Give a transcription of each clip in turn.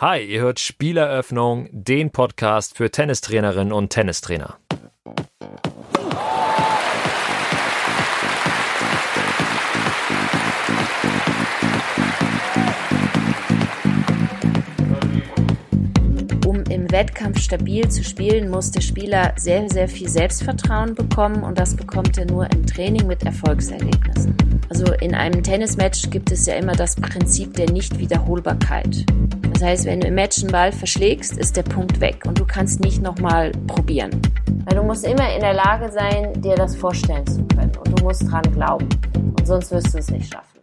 Hi, ihr hört Spieleröffnung, den Podcast für Tennistrainerinnen und Tennistrainer. Um im Wettkampf stabil zu spielen, muss der Spieler sehr, sehr viel Selbstvertrauen bekommen und das bekommt er nur im Training mit Erfolgserlebnissen. Also in einem Tennismatch gibt es ja immer das Prinzip der Nichtwiederholbarkeit. Das heißt, wenn du im Match einen Ball verschlägst, ist der Punkt weg und du kannst nicht nochmal probieren. Weil du musst immer in der Lage sein, dir das vorstellen zu können und du musst dran glauben. Und sonst wirst du es nicht schaffen.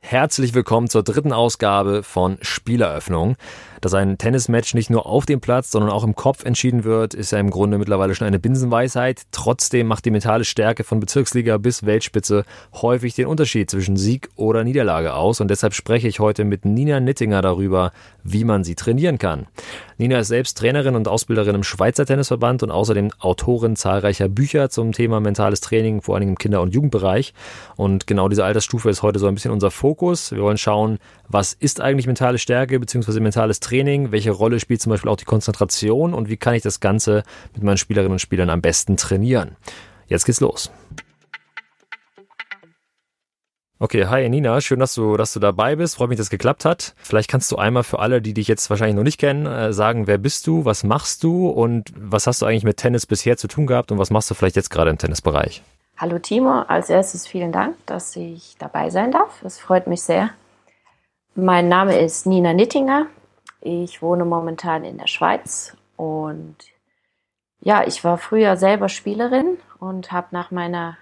Herzlich willkommen zur dritten Ausgabe von Spieleröffnung. Dass ein Tennismatch nicht nur auf dem Platz, sondern auch im Kopf entschieden wird, ist ja im Grunde mittlerweile schon eine Binsenweisheit. Trotzdem macht die mentale Stärke von Bezirksliga bis Weltspitze häufig den Unterschied zwischen Sieg oder Niederlage aus. Und deshalb spreche ich heute mit Nina Nittinger darüber, wie man sie trainieren kann. Nina ist selbst Trainerin und Ausbilderin im Schweizer Tennisverband und außerdem Autorin zahlreicher Bücher zum Thema mentales Training, vor allem im Kinder- und Jugendbereich. Und genau diese Altersstufe ist heute so ein bisschen unser Fokus. Wir wollen schauen, was ist eigentlich mentale Stärke bzw. mentales Training? Welche Rolle spielt zum Beispiel auch die Konzentration und wie kann ich das Ganze mit meinen Spielerinnen und Spielern am besten trainieren? Jetzt geht's los. Okay, hi Nina, schön, dass du, dass du dabei bist. Freut mich, dass es geklappt hat. Vielleicht kannst du einmal für alle, die dich jetzt wahrscheinlich noch nicht kennen, äh, sagen, wer bist du, was machst du und was hast du eigentlich mit Tennis bisher zu tun gehabt und was machst du vielleicht jetzt gerade im Tennisbereich? Hallo Timo, als erstes vielen Dank, dass ich dabei sein darf. Es freut mich sehr. Mein Name ist Nina Nittinger. Ich wohne momentan in der Schweiz und ja, ich war früher selber Spielerin und habe nach meiner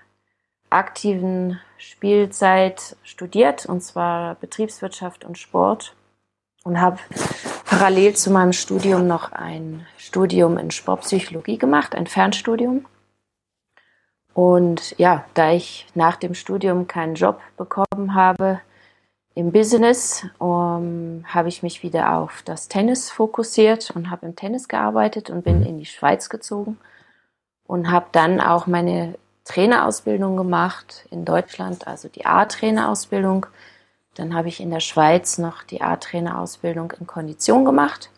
aktiven Spielzeit studiert, und zwar Betriebswirtschaft und Sport. Und habe parallel zu meinem Studium noch ein Studium in Sportpsychologie gemacht, ein Fernstudium. Und ja, da ich nach dem Studium keinen Job bekommen habe im Business, um, habe ich mich wieder auf das Tennis fokussiert und habe im Tennis gearbeitet und bin in die Schweiz gezogen und habe dann auch meine Trainerausbildung gemacht in Deutschland, also die A-Trainerausbildung. Dann habe ich in der Schweiz noch die A-Trainerausbildung in Kondition gemacht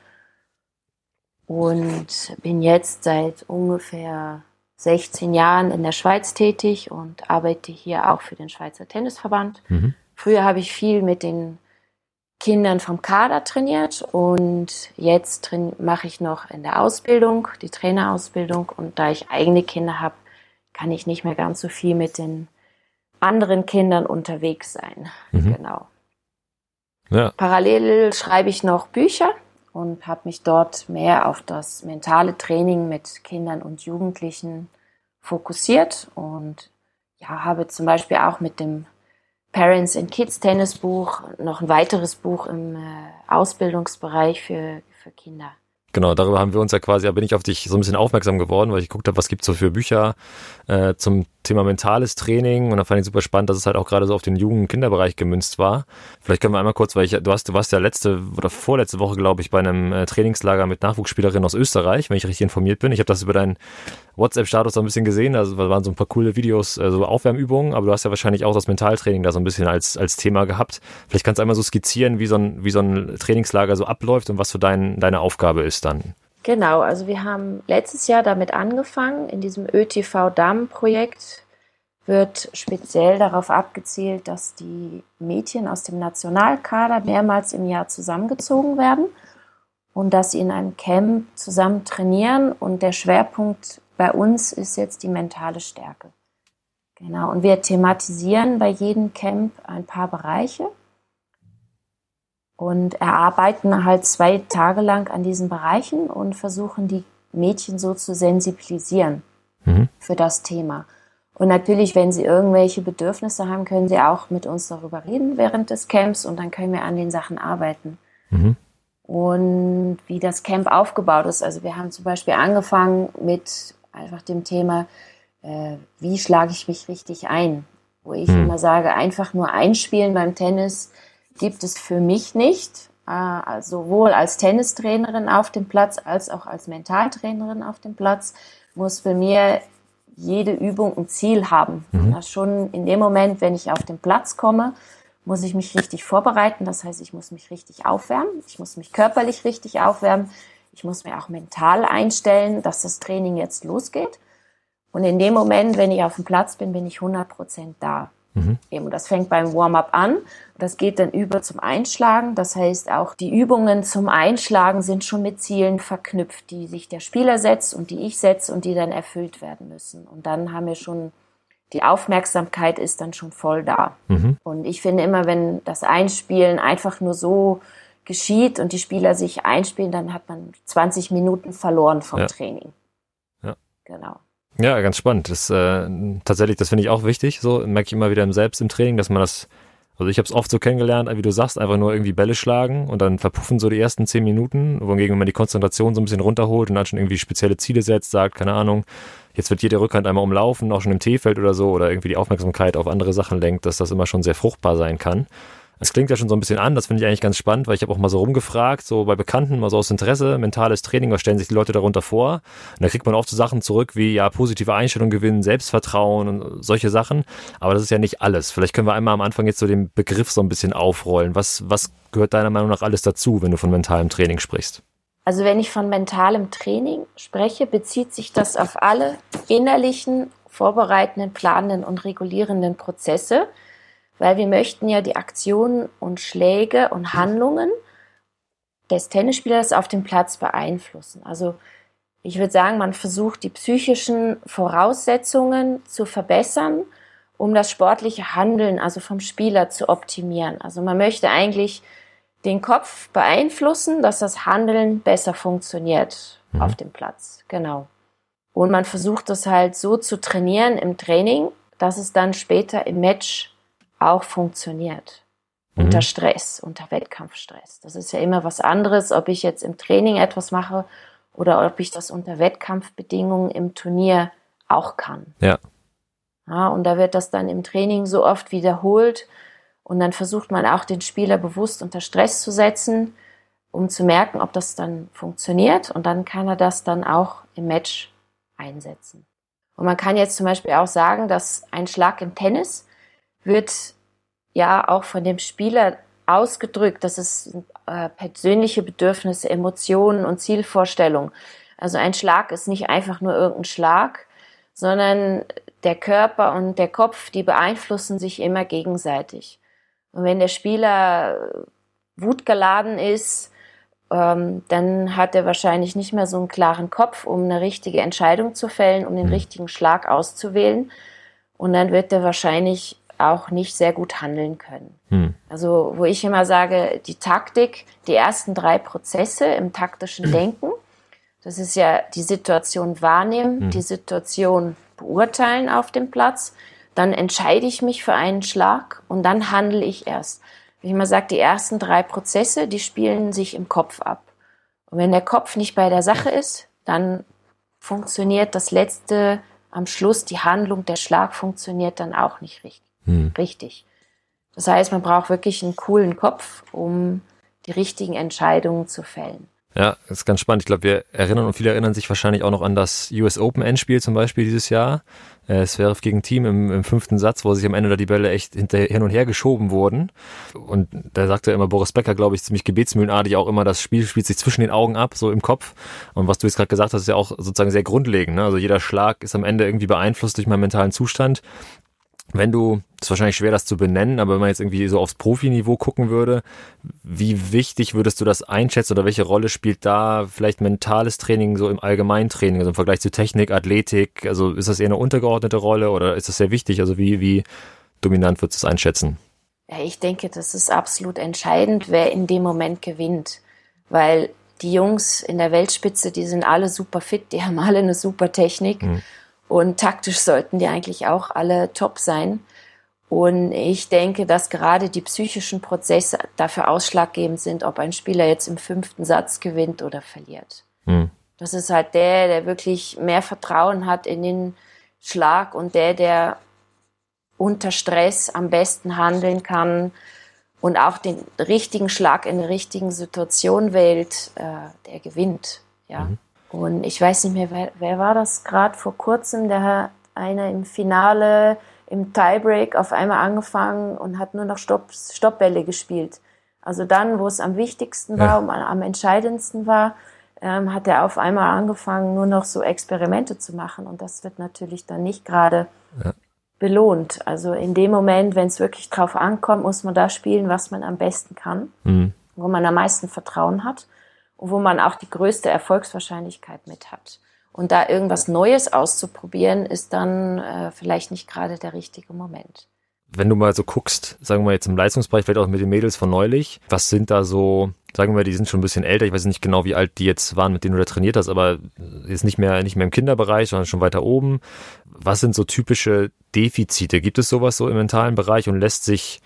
und bin jetzt seit ungefähr 16 Jahren in der Schweiz tätig und arbeite hier auch für den Schweizer Tennisverband. Mhm. Früher habe ich viel mit den Kindern vom Kader trainiert und jetzt mache ich noch in der Ausbildung, die Trainerausbildung und da ich eigene Kinder habe, kann ich nicht mehr ganz so viel mit den anderen Kindern unterwegs sein. Mhm. Genau. Ja. Parallel schreibe ich noch Bücher und habe mich dort mehr auf das mentale Training mit Kindern und Jugendlichen fokussiert und ja, habe zum Beispiel auch mit dem Parents and Kids Tennis Buch noch ein weiteres Buch im äh, Ausbildungsbereich für, für Kinder Genau, darüber haben wir uns ja quasi, da bin ich auf dich so ein bisschen aufmerksam geworden, weil ich geguckt habe, was gibt's so für Bücher äh, zum Thema mentales Training und da fand ich super spannend, dass es halt auch gerade so auf den Jugend- und Kinderbereich gemünzt war. Vielleicht können wir einmal kurz, weil ich, du hast, du warst ja letzte oder vorletzte Woche, glaube ich, bei einem äh, Trainingslager mit Nachwuchsspielerinnen aus Österreich, wenn ich richtig informiert bin. Ich habe das über deinen WhatsApp-Status so ein bisschen gesehen, also waren so ein paar coole Videos, äh, so Aufwärmübungen, aber du hast ja wahrscheinlich auch das Mentaltraining da so ein bisschen als, als Thema gehabt. Vielleicht kannst du einmal so skizzieren, wie so ein, wie so ein Trainingslager so abläuft und was so dein, deine Aufgabe ist dann. Genau, also wir haben letztes Jahr damit angefangen, in diesem ÖTV-Damm-Projekt wird speziell darauf abgezielt, dass die Mädchen aus dem Nationalkader mehrmals im Jahr zusammengezogen werden und dass sie in einem Camp zusammen trainieren. Und der Schwerpunkt bei uns ist jetzt die mentale Stärke. Genau, und wir thematisieren bei jedem Camp ein paar Bereiche und erarbeiten halt zwei Tage lang an diesen Bereichen und versuchen die Mädchen so zu sensibilisieren mhm. für das Thema. Und natürlich, wenn sie irgendwelche Bedürfnisse haben, können sie auch mit uns darüber reden während des Camps und dann können wir an den Sachen arbeiten. Mhm. Und wie das Camp aufgebaut ist. Also wir haben zum Beispiel angefangen mit einfach dem Thema, äh, wie schlage ich mich richtig ein? Wo ich mhm. immer sage, einfach nur einspielen beim Tennis gibt es für mich nicht. Äh, sowohl als Tennistrainerin auf dem Platz als auch als Mentaltrainerin auf dem Platz muss für mir jede Übung ein Ziel haben. Mhm. schon in dem Moment, wenn ich auf den Platz komme, muss ich mich richtig vorbereiten. Das heißt, ich muss mich richtig aufwärmen. Ich muss mich körperlich richtig aufwärmen. Ich muss mir auch mental einstellen, dass das Training jetzt losgeht. Und in dem Moment, wenn ich auf dem Platz bin, bin ich 100 Prozent da. Mhm. Eben, das fängt beim Warm-up an. Das geht dann über zum Einschlagen. Das heißt, auch die Übungen zum Einschlagen sind schon mit Zielen verknüpft, die sich der Spieler setzt und die ich setze und die dann erfüllt werden müssen. Und dann haben wir schon, die Aufmerksamkeit ist dann schon voll da. Mhm. Und ich finde immer, wenn das Einspielen einfach nur so geschieht und die Spieler sich einspielen, dann hat man 20 Minuten verloren vom ja. Training. Ja. Genau. Ja, ganz spannend. Das äh, tatsächlich, das finde ich auch wichtig. So merke ich immer wieder im selbst im Training, dass man das. Also ich habe es oft so kennengelernt, wie du sagst, einfach nur irgendwie Bälle schlagen und dann verpuffen so die ersten zehn Minuten, wohingegen wenn man die Konzentration so ein bisschen runterholt und dann schon irgendwie spezielle Ziele setzt, sagt, keine Ahnung, jetzt wird jede Rückhand einmal umlaufen, auch schon im T-Feld oder so, oder irgendwie die Aufmerksamkeit auf andere Sachen lenkt, dass das immer schon sehr fruchtbar sein kann. Es klingt ja schon so ein bisschen an, das finde ich eigentlich ganz spannend, weil ich habe auch mal so rumgefragt, so bei Bekannten, mal so aus Interesse, mentales Training, was stellen sich die Leute darunter vor? Und da kriegt man oft so Sachen zurück wie, ja, positive Einstellung gewinnen, Selbstvertrauen und solche Sachen. Aber das ist ja nicht alles. Vielleicht können wir einmal am Anfang jetzt so den Begriff so ein bisschen aufrollen. Was, was gehört deiner Meinung nach alles dazu, wenn du von mentalem Training sprichst? Also wenn ich von mentalem Training spreche, bezieht sich das auf alle innerlichen, vorbereitenden, planenden und regulierenden Prozesse, weil wir möchten ja die Aktionen und Schläge und Handlungen des Tennisspielers auf dem Platz beeinflussen. Also ich würde sagen, man versucht die psychischen Voraussetzungen zu verbessern, um das sportliche Handeln, also vom Spieler zu optimieren. Also man möchte eigentlich den Kopf beeinflussen, dass das Handeln besser funktioniert mhm. auf dem Platz. Genau. Und man versucht das halt so zu trainieren im Training, dass es dann später im Match auch funktioniert. Mhm. Unter Stress, unter Wettkampfstress. Das ist ja immer was anderes, ob ich jetzt im Training etwas mache oder ob ich das unter Wettkampfbedingungen im Turnier auch kann. Ja. Ja, und da wird das dann im Training so oft wiederholt und dann versucht man auch den Spieler bewusst unter Stress zu setzen, um zu merken, ob das dann funktioniert und dann kann er das dann auch im Match einsetzen. Und man kann jetzt zum Beispiel auch sagen, dass ein Schlag im Tennis wird ja auch von dem Spieler ausgedrückt. Das ist äh, persönliche Bedürfnisse, Emotionen und Zielvorstellungen. Also ein Schlag ist nicht einfach nur irgendein Schlag, sondern der Körper und der Kopf, die beeinflussen sich immer gegenseitig. Und wenn der Spieler wutgeladen ist, ähm, dann hat er wahrscheinlich nicht mehr so einen klaren Kopf, um eine richtige Entscheidung zu fällen, um den mhm. richtigen Schlag auszuwählen. Und dann wird er wahrscheinlich auch nicht sehr gut handeln können. Hm. Also wo ich immer sage, die Taktik, die ersten drei Prozesse im taktischen hm. Denken, das ist ja die Situation wahrnehmen, hm. die Situation beurteilen auf dem Platz, dann entscheide ich mich für einen Schlag und dann handle ich erst. Wie ich immer sage, die ersten drei Prozesse, die spielen sich im Kopf ab. Und wenn der Kopf nicht bei der Sache ist, dann funktioniert das letzte am Schluss, die Handlung, der Schlag funktioniert dann auch nicht richtig hm. richtig. Das heißt, man braucht wirklich einen coolen Kopf, um die richtigen Entscheidungen zu fällen. Ja, das ist ganz spannend. Ich glaube, wir erinnern und viele erinnern sich wahrscheinlich auch noch an das US Open Endspiel zum Beispiel dieses Jahr. Äh, Zverev gegen Team im, im, fünften Satz, wo sich am Ende da die Bälle echt hinter, hin und her geschoben wurden. Und da sagte immer Boris Becker, glaube ich, ziemlich gebetsmühlenartig auch immer, das Spiel spielt sich zwischen den Augen ab, so im Kopf. Und was du jetzt gerade gesagt hast, ist ja auch sozusagen sehr grundlegend. Ne? Also jeder Schlag ist am Ende irgendwie beeinflusst durch meinen mentalen Zustand wenn du, ist wahrscheinlich schwer, das zu benennen, aber wenn man jetzt irgendwie so aufs Profiniveau gucken würde, wie wichtig würdest du das einschätzen oder welche Rolle spielt da vielleicht mentales Training so im Allgemeintraining, also im Vergleich zu Technik, Athletik? Also ist das eher eine untergeordnete Rolle oder ist das sehr wichtig? Also wie, wie dominant würdest du es einschätzen? Ja, ich denke, das ist absolut entscheidend, wer in dem Moment gewinnt, weil die Jungs in der Weltspitze, die sind alle super fit, die haben alle eine super Technik. Mhm. Und taktisch sollten die eigentlich auch alle top sein. Und ich denke, dass gerade die psychischen Prozesse dafür ausschlaggebend sind, ob ein Spieler jetzt im fünften Satz gewinnt oder verliert. Hm. Das ist halt der, der wirklich mehr Vertrauen hat in den Schlag und der, der unter Stress am besten handeln kann und auch den richtigen Schlag in der richtigen Situation wählt, äh, der gewinnt. Ja. Mhm. Und ich weiß nicht mehr, wer, wer war das gerade vor kurzem, der einer im Finale im Tiebreak auf einmal angefangen und hat nur noch Stopp, Stoppbälle gespielt. Also dann, wo es am wichtigsten war, ja. am entscheidendsten war, ähm, hat er auf einmal angefangen, nur noch so Experimente zu machen. Und das wird natürlich dann nicht gerade ja. belohnt. Also in dem Moment, wenn es wirklich drauf ankommt, muss man da spielen, was man am besten kann, mhm. wo man am meisten Vertrauen hat wo man auch die größte Erfolgswahrscheinlichkeit mit hat. Und da irgendwas Neues auszuprobieren, ist dann äh, vielleicht nicht gerade der richtige Moment. Wenn du mal so guckst, sagen wir jetzt im Leistungsbereich, vielleicht auch mit den Mädels von neulich, was sind da so, sagen wir, die sind schon ein bisschen älter, ich weiß nicht genau, wie alt die jetzt waren, mit denen du da trainiert hast, aber jetzt nicht mehr, nicht mehr im Kinderbereich, sondern schon weiter oben. Was sind so typische Defizite? Gibt es sowas so im mentalen Bereich und lässt sich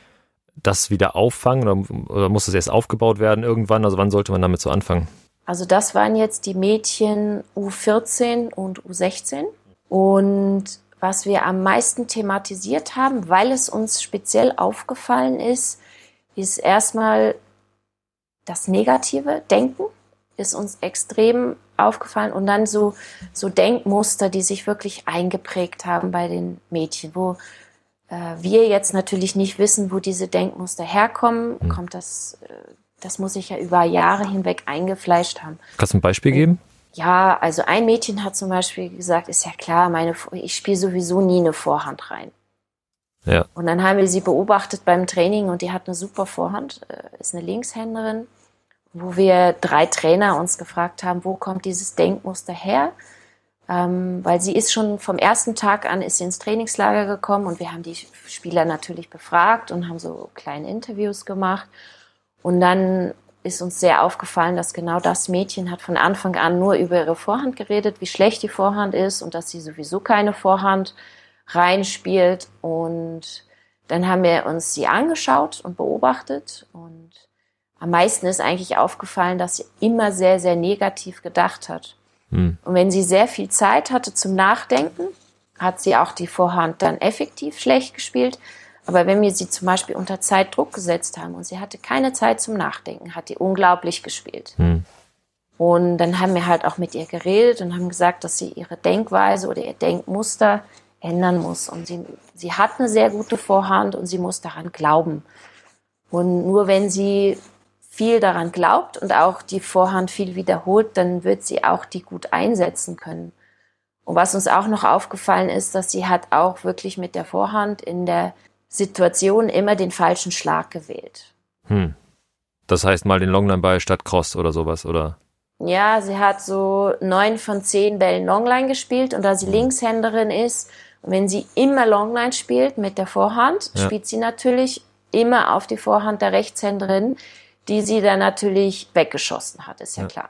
das wieder auffangen oder, oder muss es erst aufgebaut werden irgendwann? Also wann sollte man damit so anfangen? Also das waren jetzt die Mädchen U14 und U16 und was wir am meisten thematisiert haben, weil es uns speziell aufgefallen ist, ist erstmal das negative Denken, ist uns extrem aufgefallen und dann so, so Denkmuster, die sich wirklich eingeprägt haben bei den Mädchen, wo wir jetzt natürlich nicht wissen, wo diese Denkmuster herkommen, mhm. kommt das, äh, das muss sich ja über Jahre hinweg eingefleischt haben. Kannst du ein Beispiel geben? Ja, also ein Mädchen hat zum Beispiel gesagt, ist ja klar, meine, ich spiele sowieso nie eine Vorhand rein. Ja. Und dann haben wir sie beobachtet beim Training und die hat eine super Vorhand, äh, ist eine Linkshänderin, wo wir drei Trainer uns gefragt haben, wo kommt dieses Denkmuster her? Ähm, weil sie ist schon vom ersten Tag an ist sie ins Trainingslager gekommen und wir haben die Spieler natürlich befragt und haben so kleine Interviews gemacht. Und dann ist uns sehr aufgefallen, dass genau das Mädchen hat von Anfang an nur über ihre Vorhand geredet, wie schlecht die Vorhand ist und dass sie sowieso keine Vorhand reinspielt. Und dann haben wir uns sie angeschaut und beobachtet und am meisten ist eigentlich aufgefallen, dass sie immer sehr, sehr negativ gedacht hat. Hm. Und wenn sie sehr viel Zeit hatte zum Nachdenken, hat sie auch die Vorhand dann effektiv schlecht gespielt. Aber wenn wir sie zum Beispiel unter Zeitdruck gesetzt haben und sie hatte keine Zeit zum Nachdenken, hat die unglaublich gespielt. Hm. Und dann haben wir halt auch mit ihr geredet und haben gesagt, dass sie ihre Denkweise oder ihr Denkmuster ändern muss. Und sie, sie hat eine sehr gute Vorhand und sie muss daran glauben. Und nur wenn sie viel daran glaubt und auch die Vorhand viel wiederholt, dann wird sie auch die gut einsetzen können. Und was uns auch noch aufgefallen ist, dass sie hat auch wirklich mit der Vorhand in der Situation immer den falschen Schlag gewählt. Hm. Das heißt mal den Longline-Ball statt Cross oder sowas, oder? Ja, sie hat so neun von zehn Bällen Longline gespielt und da sie hm. Linkshänderin ist, und wenn sie immer Longline spielt mit der Vorhand, ja. spielt sie natürlich immer auf die Vorhand der Rechtshänderin, die sie dann natürlich weggeschossen hat, ist ja, ja. klar.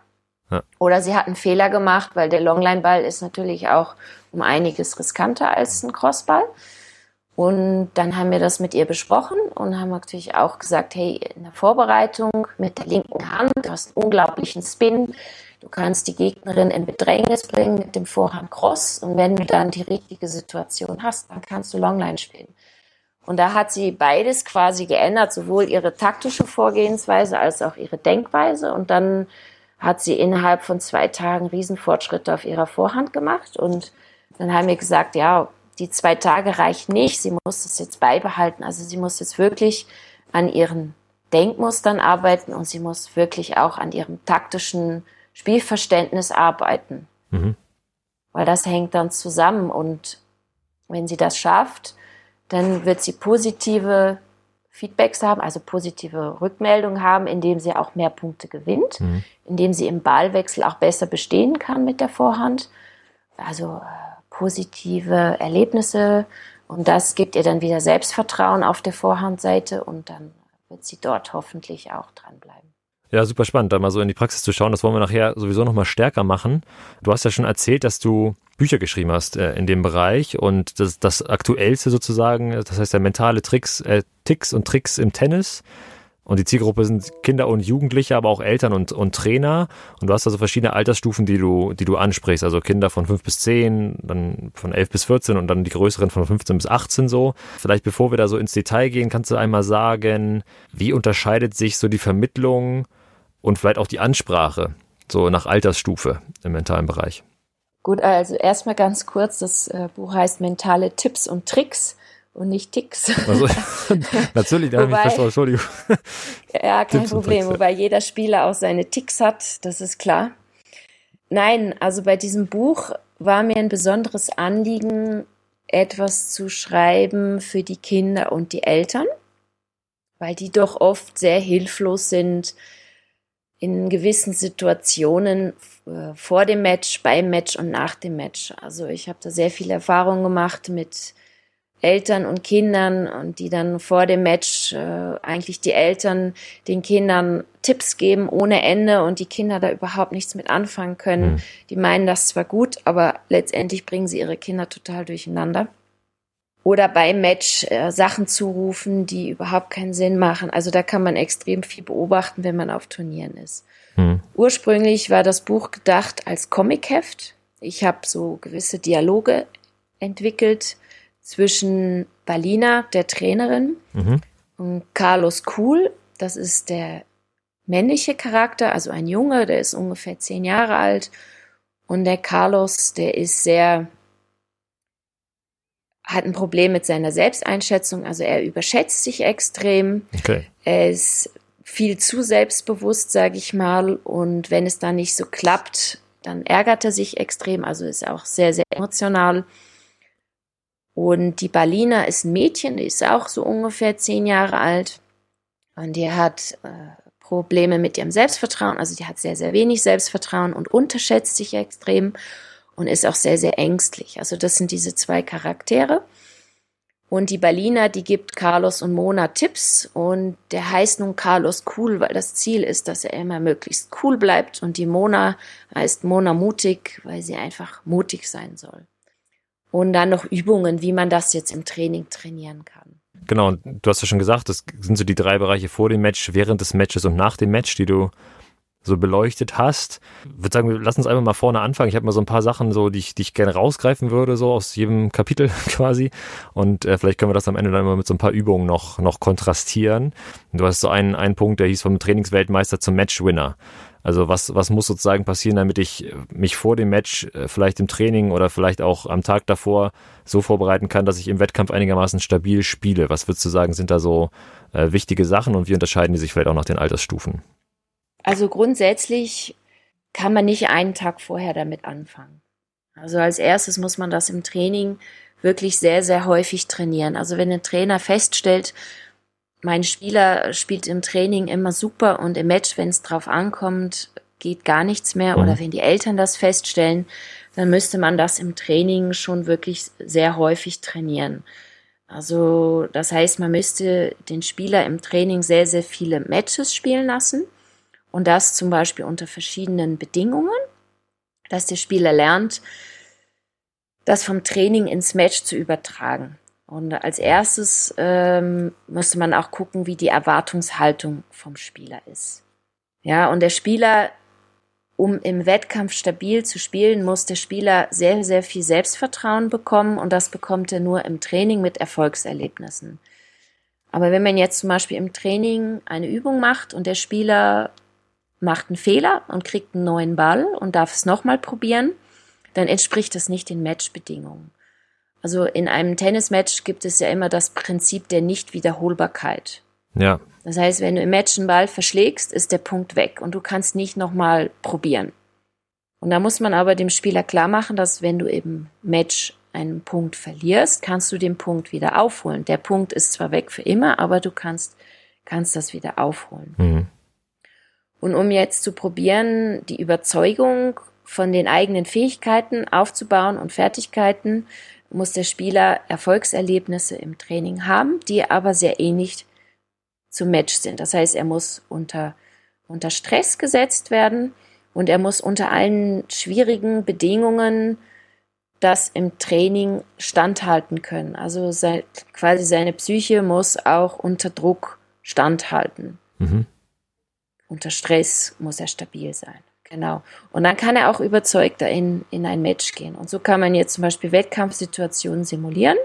Ja. Oder sie hat einen Fehler gemacht, weil der Longline-Ball ist natürlich auch um einiges riskanter als ein Crossball. Und dann haben wir das mit ihr besprochen und haben natürlich auch gesagt, hey, in der Vorbereitung mit der linken Hand, du hast einen unglaublichen Spin, du kannst die Gegnerin in Bedrängnis bringen mit dem Vorhand Cross und wenn du dann die richtige Situation hast, dann kannst du Longline spielen. Und da hat sie beides quasi geändert, sowohl ihre taktische Vorgehensweise als auch ihre Denkweise. Und dann hat sie innerhalb von zwei Tagen Riesenfortschritte auf ihrer Vorhand gemacht. Und dann haben wir gesagt, ja, die zwei Tage reichen nicht, sie muss das jetzt beibehalten. Also sie muss jetzt wirklich an ihren Denkmustern arbeiten und sie muss wirklich auch an ihrem taktischen Spielverständnis arbeiten. Mhm. Weil das hängt dann zusammen und wenn sie das schafft, dann wird sie positive Feedbacks haben, also positive Rückmeldungen haben, indem sie auch mehr Punkte gewinnt, mhm. indem sie im Ballwechsel auch besser bestehen kann mit der Vorhand. Also äh, positive Erlebnisse und das gibt ihr dann wieder Selbstvertrauen auf der Vorhandseite und dann wird sie dort hoffentlich auch dranbleiben. Ja, super spannend, da mal so in die Praxis zu schauen. Das wollen wir nachher sowieso nochmal stärker machen. Du hast ja schon erzählt, dass du Bücher geschrieben hast äh, in dem Bereich und das, das aktuellste sozusagen, das heißt ja mentale Tricks, äh, Ticks und Tricks im Tennis. Und die Zielgruppe sind Kinder und Jugendliche, aber auch Eltern und, und Trainer. Und du hast also verschiedene Altersstufen, die du, die du ansprichst. Also Kinder von 5 bis 10, dann von 11 bis 14 und dann die größeren von 15 bis 18 so. Vielleicht bevor wir da so ins Detail gehen, kannst du einmal sagen, wie unterscheidet sich so die Vermittlung und vielleicht auch die Ansprache so nach Altersstufe im mentalen Bereich? Gut, also erstmal ganz kurz, das äh, Buch heißt Mentale Tipps und Tricks und nicht Ticks. Also, natürlich, da habe ich verstanden, Entschuldigung. Ja, kein Tipps Problem, Tricks, wobei jeder Spieler auch seine Ticks hat, das ist klar. Nein, also bei diesem Buch war mir ein besonderes Anliegen, etwas zu schreiben für die Kinder und die Eltern, weil die doch oft sehr hilflos sind in gewissen Situationen äh, vor dem Match, beim Match und nach dem Match. Also ich habe da sehr viel Erfahrung gemacht mit Eltern und Kindern und die dann vor dem Match äh, eigentlich die Eltern den Kindern Tipps geben ohne Ende und die Kinder da überhaupt nichts mit anfangen können. Mhm. Die meinen das zwar gut, aber letztendlich bringen sie ihre Kinder total durcheinander. Oder beim Match äh, Sachen zurufen, die überhaupt keinen Sinn machen. Also da kann man extrem viel beobachten, wenn man auf Turnieren ist. Mhm. Ursprünglich war das Buch gedacht als Comicheft. Ich habe so gewisse Dialoge entwickelt zwischen Balina, der Trainerin, mhm. und Carlos Kuhl, das ist der männliche Charakter, also ein Junge, der ist ungefähr zehn Jahre alt. Und der Carlos, der ist sehr, hat ein Problem mit seiner Selbsteinschätzung, also er überschätzt sich extrem. Okay. Er ist viel zu selbstbewusst, sage ich mal. Und wenn es dann nicht so klappt, dann ärgert er sich extrem, also ist auch sehr, sehr emotional. Und die Berliner ist ein Mädchen, die ist auch so ungefähr zehn Jahre alt. Und die hat äh, Probleme mit ihrem Selbstvertrauen. Also die hat sehr, sehr wenig Selbstvertrauen und unterschätzt sich extrem und ist auch sehr, sehr ängstlich. Also das sind diese zwei Charaktere. Und die Berliner, die gibt Carlos und Mona Tipps und der heißt nun Carlos cool, weil das Ziel ist, dass er immer möglichst cool bleibt und die Mona heißt Mona mutig, weil sie einfach mutig sein soll und dann noch Übungen, wie man das jetzt im Training trainieren kann. Genau, und du hast ja schon gesagt, das sind so die drei Bereiche vor dem Match, während des Matches und nach dem Match, die du so beleuchtet hast. Ich würde sagen, lass uns einfach mal vorne anfangen. Ich habe mal so ein paar Sachen, so, die ich, die ich gerne rausgreifen würde, so aus jedem Kapitel quasi. Und äh, vielleicht können wir das am Ende dann mal mit so ein paar Übungen noch, noch kontrastieren. Du hast so einen, einen Punkt, der hieß vom Trainingsweltmeister zum Matchwinner. Also was, was muss sozusagen passieren, damit ich mich vor dem Match äh, vielleicht im Training oder vielleicht auch am Tag davor so vorbereiten kann, dass ich im Wettkampf einigermaßen stabil spiele? Was würdest du sagen, sind da so äh, wichtige Sachen und wie unterscheiden die sich vielleicht auch nach den Altersstufen? Also grundsätzlich kann man nicht einen Tag vorher damit anfangen. Also als erstes muss man das im Training wirklich sehr, sehr häufig trainieren. Also wenn ein Trainer feststellt, mein Spieler spielt im Training immer super und im Match, wenn es drauf ankommt, geht gar nichts mehr. Mhm. Oder wenn die Eltern das feststellen, dann müsste man das im Training schon wirklich sehr häufig trainieren. Also das heißt, man müsste den Spieler im Training sehr, sehr viele Matches spielen lassen und das zum Beispiel unter verschiedenen Bedingungen, dass der Spieler lernt, das vom Training ins Match zu übertragen. Und als erstes ähm, müsste man auch gucken, wie die Erwartungshaltung vom Spieler ist. Ja, und der Spieler, um im Wettkampf stabil zu spielen, muss der Spieler sehr, sehr viel Selbstvertrauen bekommen und das bekommt er nur im Training mit Erfolgserlebnissen. Aber wenn man jetzt zum Beispiel im Training eine Übung macht und der Spieler macht einen Fehler und kriegt einen neuen Ball und darf es nochmal probieren, dann entspricht das nicht den Matchbedingungen. Also in einem Tennismatch gibt es ja immer das Prinzip der Nichtwiederholbarkeit. Ja. Das heißt, wenn du im Match einen Ball verschlägst, ist der Punkt weg und du kannst nicht nochmal probieren. Und da muss man aber dem Spieler klar machen, dass wenn du im Match einen Punkt verlierst, kannst du den Punkt wieder aufholen. Der Punkt ist zwar weg für immer, aber du kannst, kannst das wieder aufholen. Mhm. Und um jetzt zu probieren, die Überzeugung von den eigenen Fähigkeiten aufzubauen und Fertigkeiten, muss der Spieler Erfolgserlebnisse im Training haben, die aber sehr ähnlich zum Match sind. Das heißt, er muss unter, unter Stress gesetzt werden und er muss unter allen schwierigen Bedingungen das im Training standhalten können. Also sei, quasi seine Psyche muss auch unter Druck standhalten. Mhm. Unter Stress muss er stabil sein. Genau. Und dann kann er auch überzeugter in, in ein Match gehen. Und so kann man jetzt zum Beispiel Wettkampfsituationen simulieren.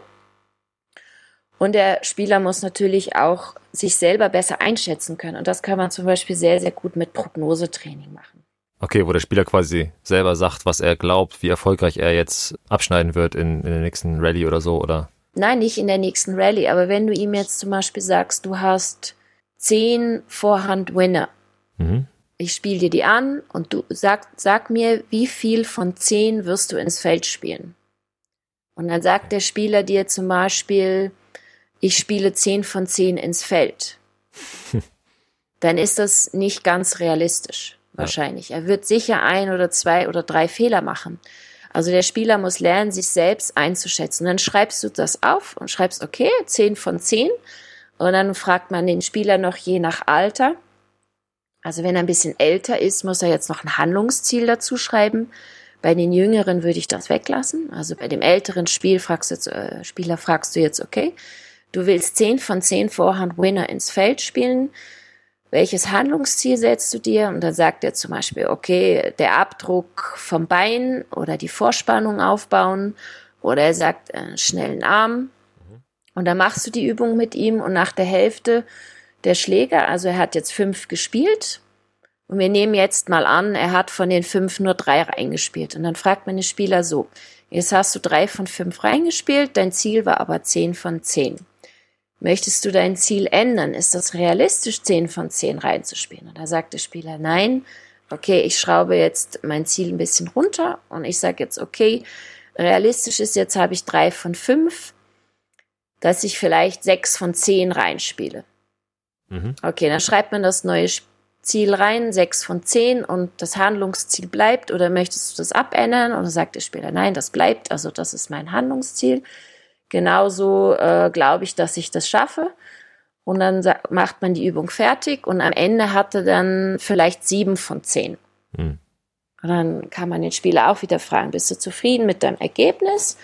Und der Spieler muss natürlich auch sich selber besser einschätzen können. Und das kann man zum Beispiel sehr, sehr gut mit Prognosetraining machen. Okay, wo der Spieler quasi selber sagt, was er glaubt, wie erfolgreich er jetzt abschneiden wird in, in der nächsten Rallye oder so, oder? Nein, nicht in der nächsten Rallye, aber wenn du ihm jetzt zum Beispiel sagst, du hast zehn Vorhand-Winner. Mhm. Ich spiele dir die an und du sag, sag mir, wie viel von zehn wirst du ins Feld spielen. Und dann sagt der Spieler dir zum Beispiel, ich spiele zehn von zehn ins Feld. dann ist das nicht ganz realistisch, wahrscheinlich. Ja. Er wird sicher ein oder zwei oder drei Fehler machen. Also der Spieler muss lernen, sich selbst einzuschätzen. Dann schreibst du das auf und schreibst, okay, zehn von zehn. Und dann fragt man den Spieler noch je nach Alter. Also wenn er ein bisschen älter ist, muss er jetzt noch ein Handlungsziel dazu schreiben. Bei den Jüngeren würde ich das weglassen. Also bei dem älteren Spiel fragst jetzt, äh, Spieler fragst du jetzt, okay, du willst 10 von 10 Vorhand-Winner ins Feld spielen. Welches Handlungsziel setzt du dir? Und dann sagt er zum Beispiel, okay, der Abdruck vom Bein oder die Vorspannung aufbauen. Oder er sagt, äh, schnellen Arm. Und dann machst du die Übung mit ihm und nach der Hälfte der Schläger, also er hat jetzt fünf gespielt, und wir nehmen jetzt mal an, er hat von den fünf nur drei reingespielt. Und dann fragt man den Spieler so, jetzt hast du drei von fünf reingespielt, dein Ziel war aber zehn von zehn. Möchtest du dein Ziel ändern? Ist das realistisch, zehn von zehn reinzuspielen? Und da sagt der Spieler, nein. Okay, ich schraube jetzt mein Ziel ein bisschen runter und ich sage jetzt, okay, realistisch ist jetzt habe ich drei von fünf, dass ich vielleicht sechs von zehn reinspiele. Mhm. Okay, dann schreibt man das neue Ziel rein, sechs von zehn und das Handlungsziel bleibt oder möchtest du das abändern? Und dann sagt der Spieler, nein, das bleibt, also das ist mein Handlungsziel. Genauso äh, glaube ich, dass ich das schaffe. Und dann macht man die Übung fertig und am Ende hatte dann vielleicht sieben von zehn. Mhm. Und dann kann man den Spieler auch wieder fragen, bist du zufrieden mit deinem Ergebnis?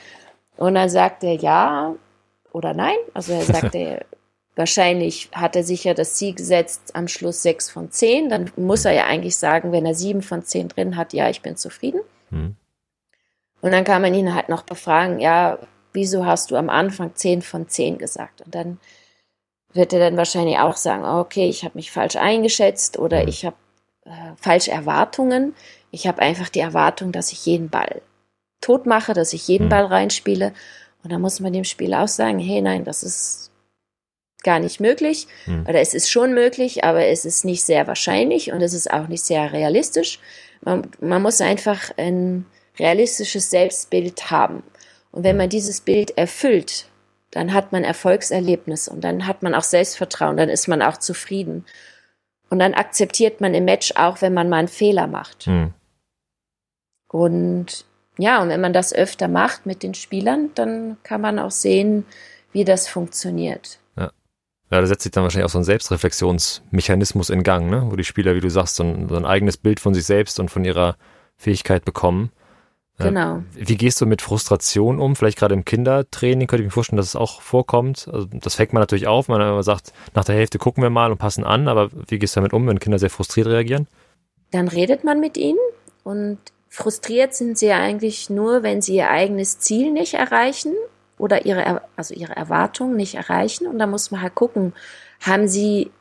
Und dann sagt er ja oder nein. Also er sagt, er, Wahrscheinlich hat er sich ja das Ziel gesetzt, am Schluss sechs von zehn. Dann muss er ja eigentlich sagen, wenn er sieben von zehn drin hat, ja, ich bin zufrieden. Hm. Und dann kann man ihn halt noch befragen, ja, wieso hast du am Anfang zehn von zehn gesagt? Und dann wird er dann wahrscheinlich auch sagen, okay, ich habe mich falsch eingeschätzt oder hm. ich habe äh, falsche Erwartungen. Ich habe einfach die Erwartung, dass ich jeden Ball tot mache, dass ich jeden hm. Ball reinspiele. Und dann muss man dem Spieler auch sagen, hey, nein, das ist gar nicht möglich. Hm. Oder es ist schon möglich, aber es ist nicht sehr wahrscheinlich und es ist auch nicht sehr realistisch. Man, man muss einfach ein realistisches Selbstbild haben. Und wenn man dieses Bild erfüllt, dann hat man Erfolgserlebnis und dann hat man auch Selbstvertrauen, dann ist man auch zufrieden. Und dann akzeptiert man im Match auch, wenn man mal einen Fehler macht. Hm. Und ja, und wenn man das öfter macht mit den Spielern, dann kann man auch sehen, wie das funktioniert. Ja, da setzt sich dann wahrscheinlich auch so ein Selbstreflexionsmechanismus in Gang, ne? wo die Spieler, wie du sagst, so ein, so ein eigenes Bild von sich selbst und von ihrer Fähigkeit bekommen. Genau. Wie gehst du mit Frustration um? Vielleicht gerade im Kindertraining könnte ich mir vorstellen, dass es auch vorkommt. Also das fängt man natürlich auf, man sagt, nach der Hälfte gucken wir mal und passen an, aber wie gehst du damit um, wenn Kinder sehr frustriert reagieren? Dann redet man mit ihnen und frustriert sind sie ja eigentlich nur, wenn sie ihr eigenes Ziel nicht erreichen oder ihre, also ihre Erwartungen nicht erreichen. Und da muss man halt gucken, haben sie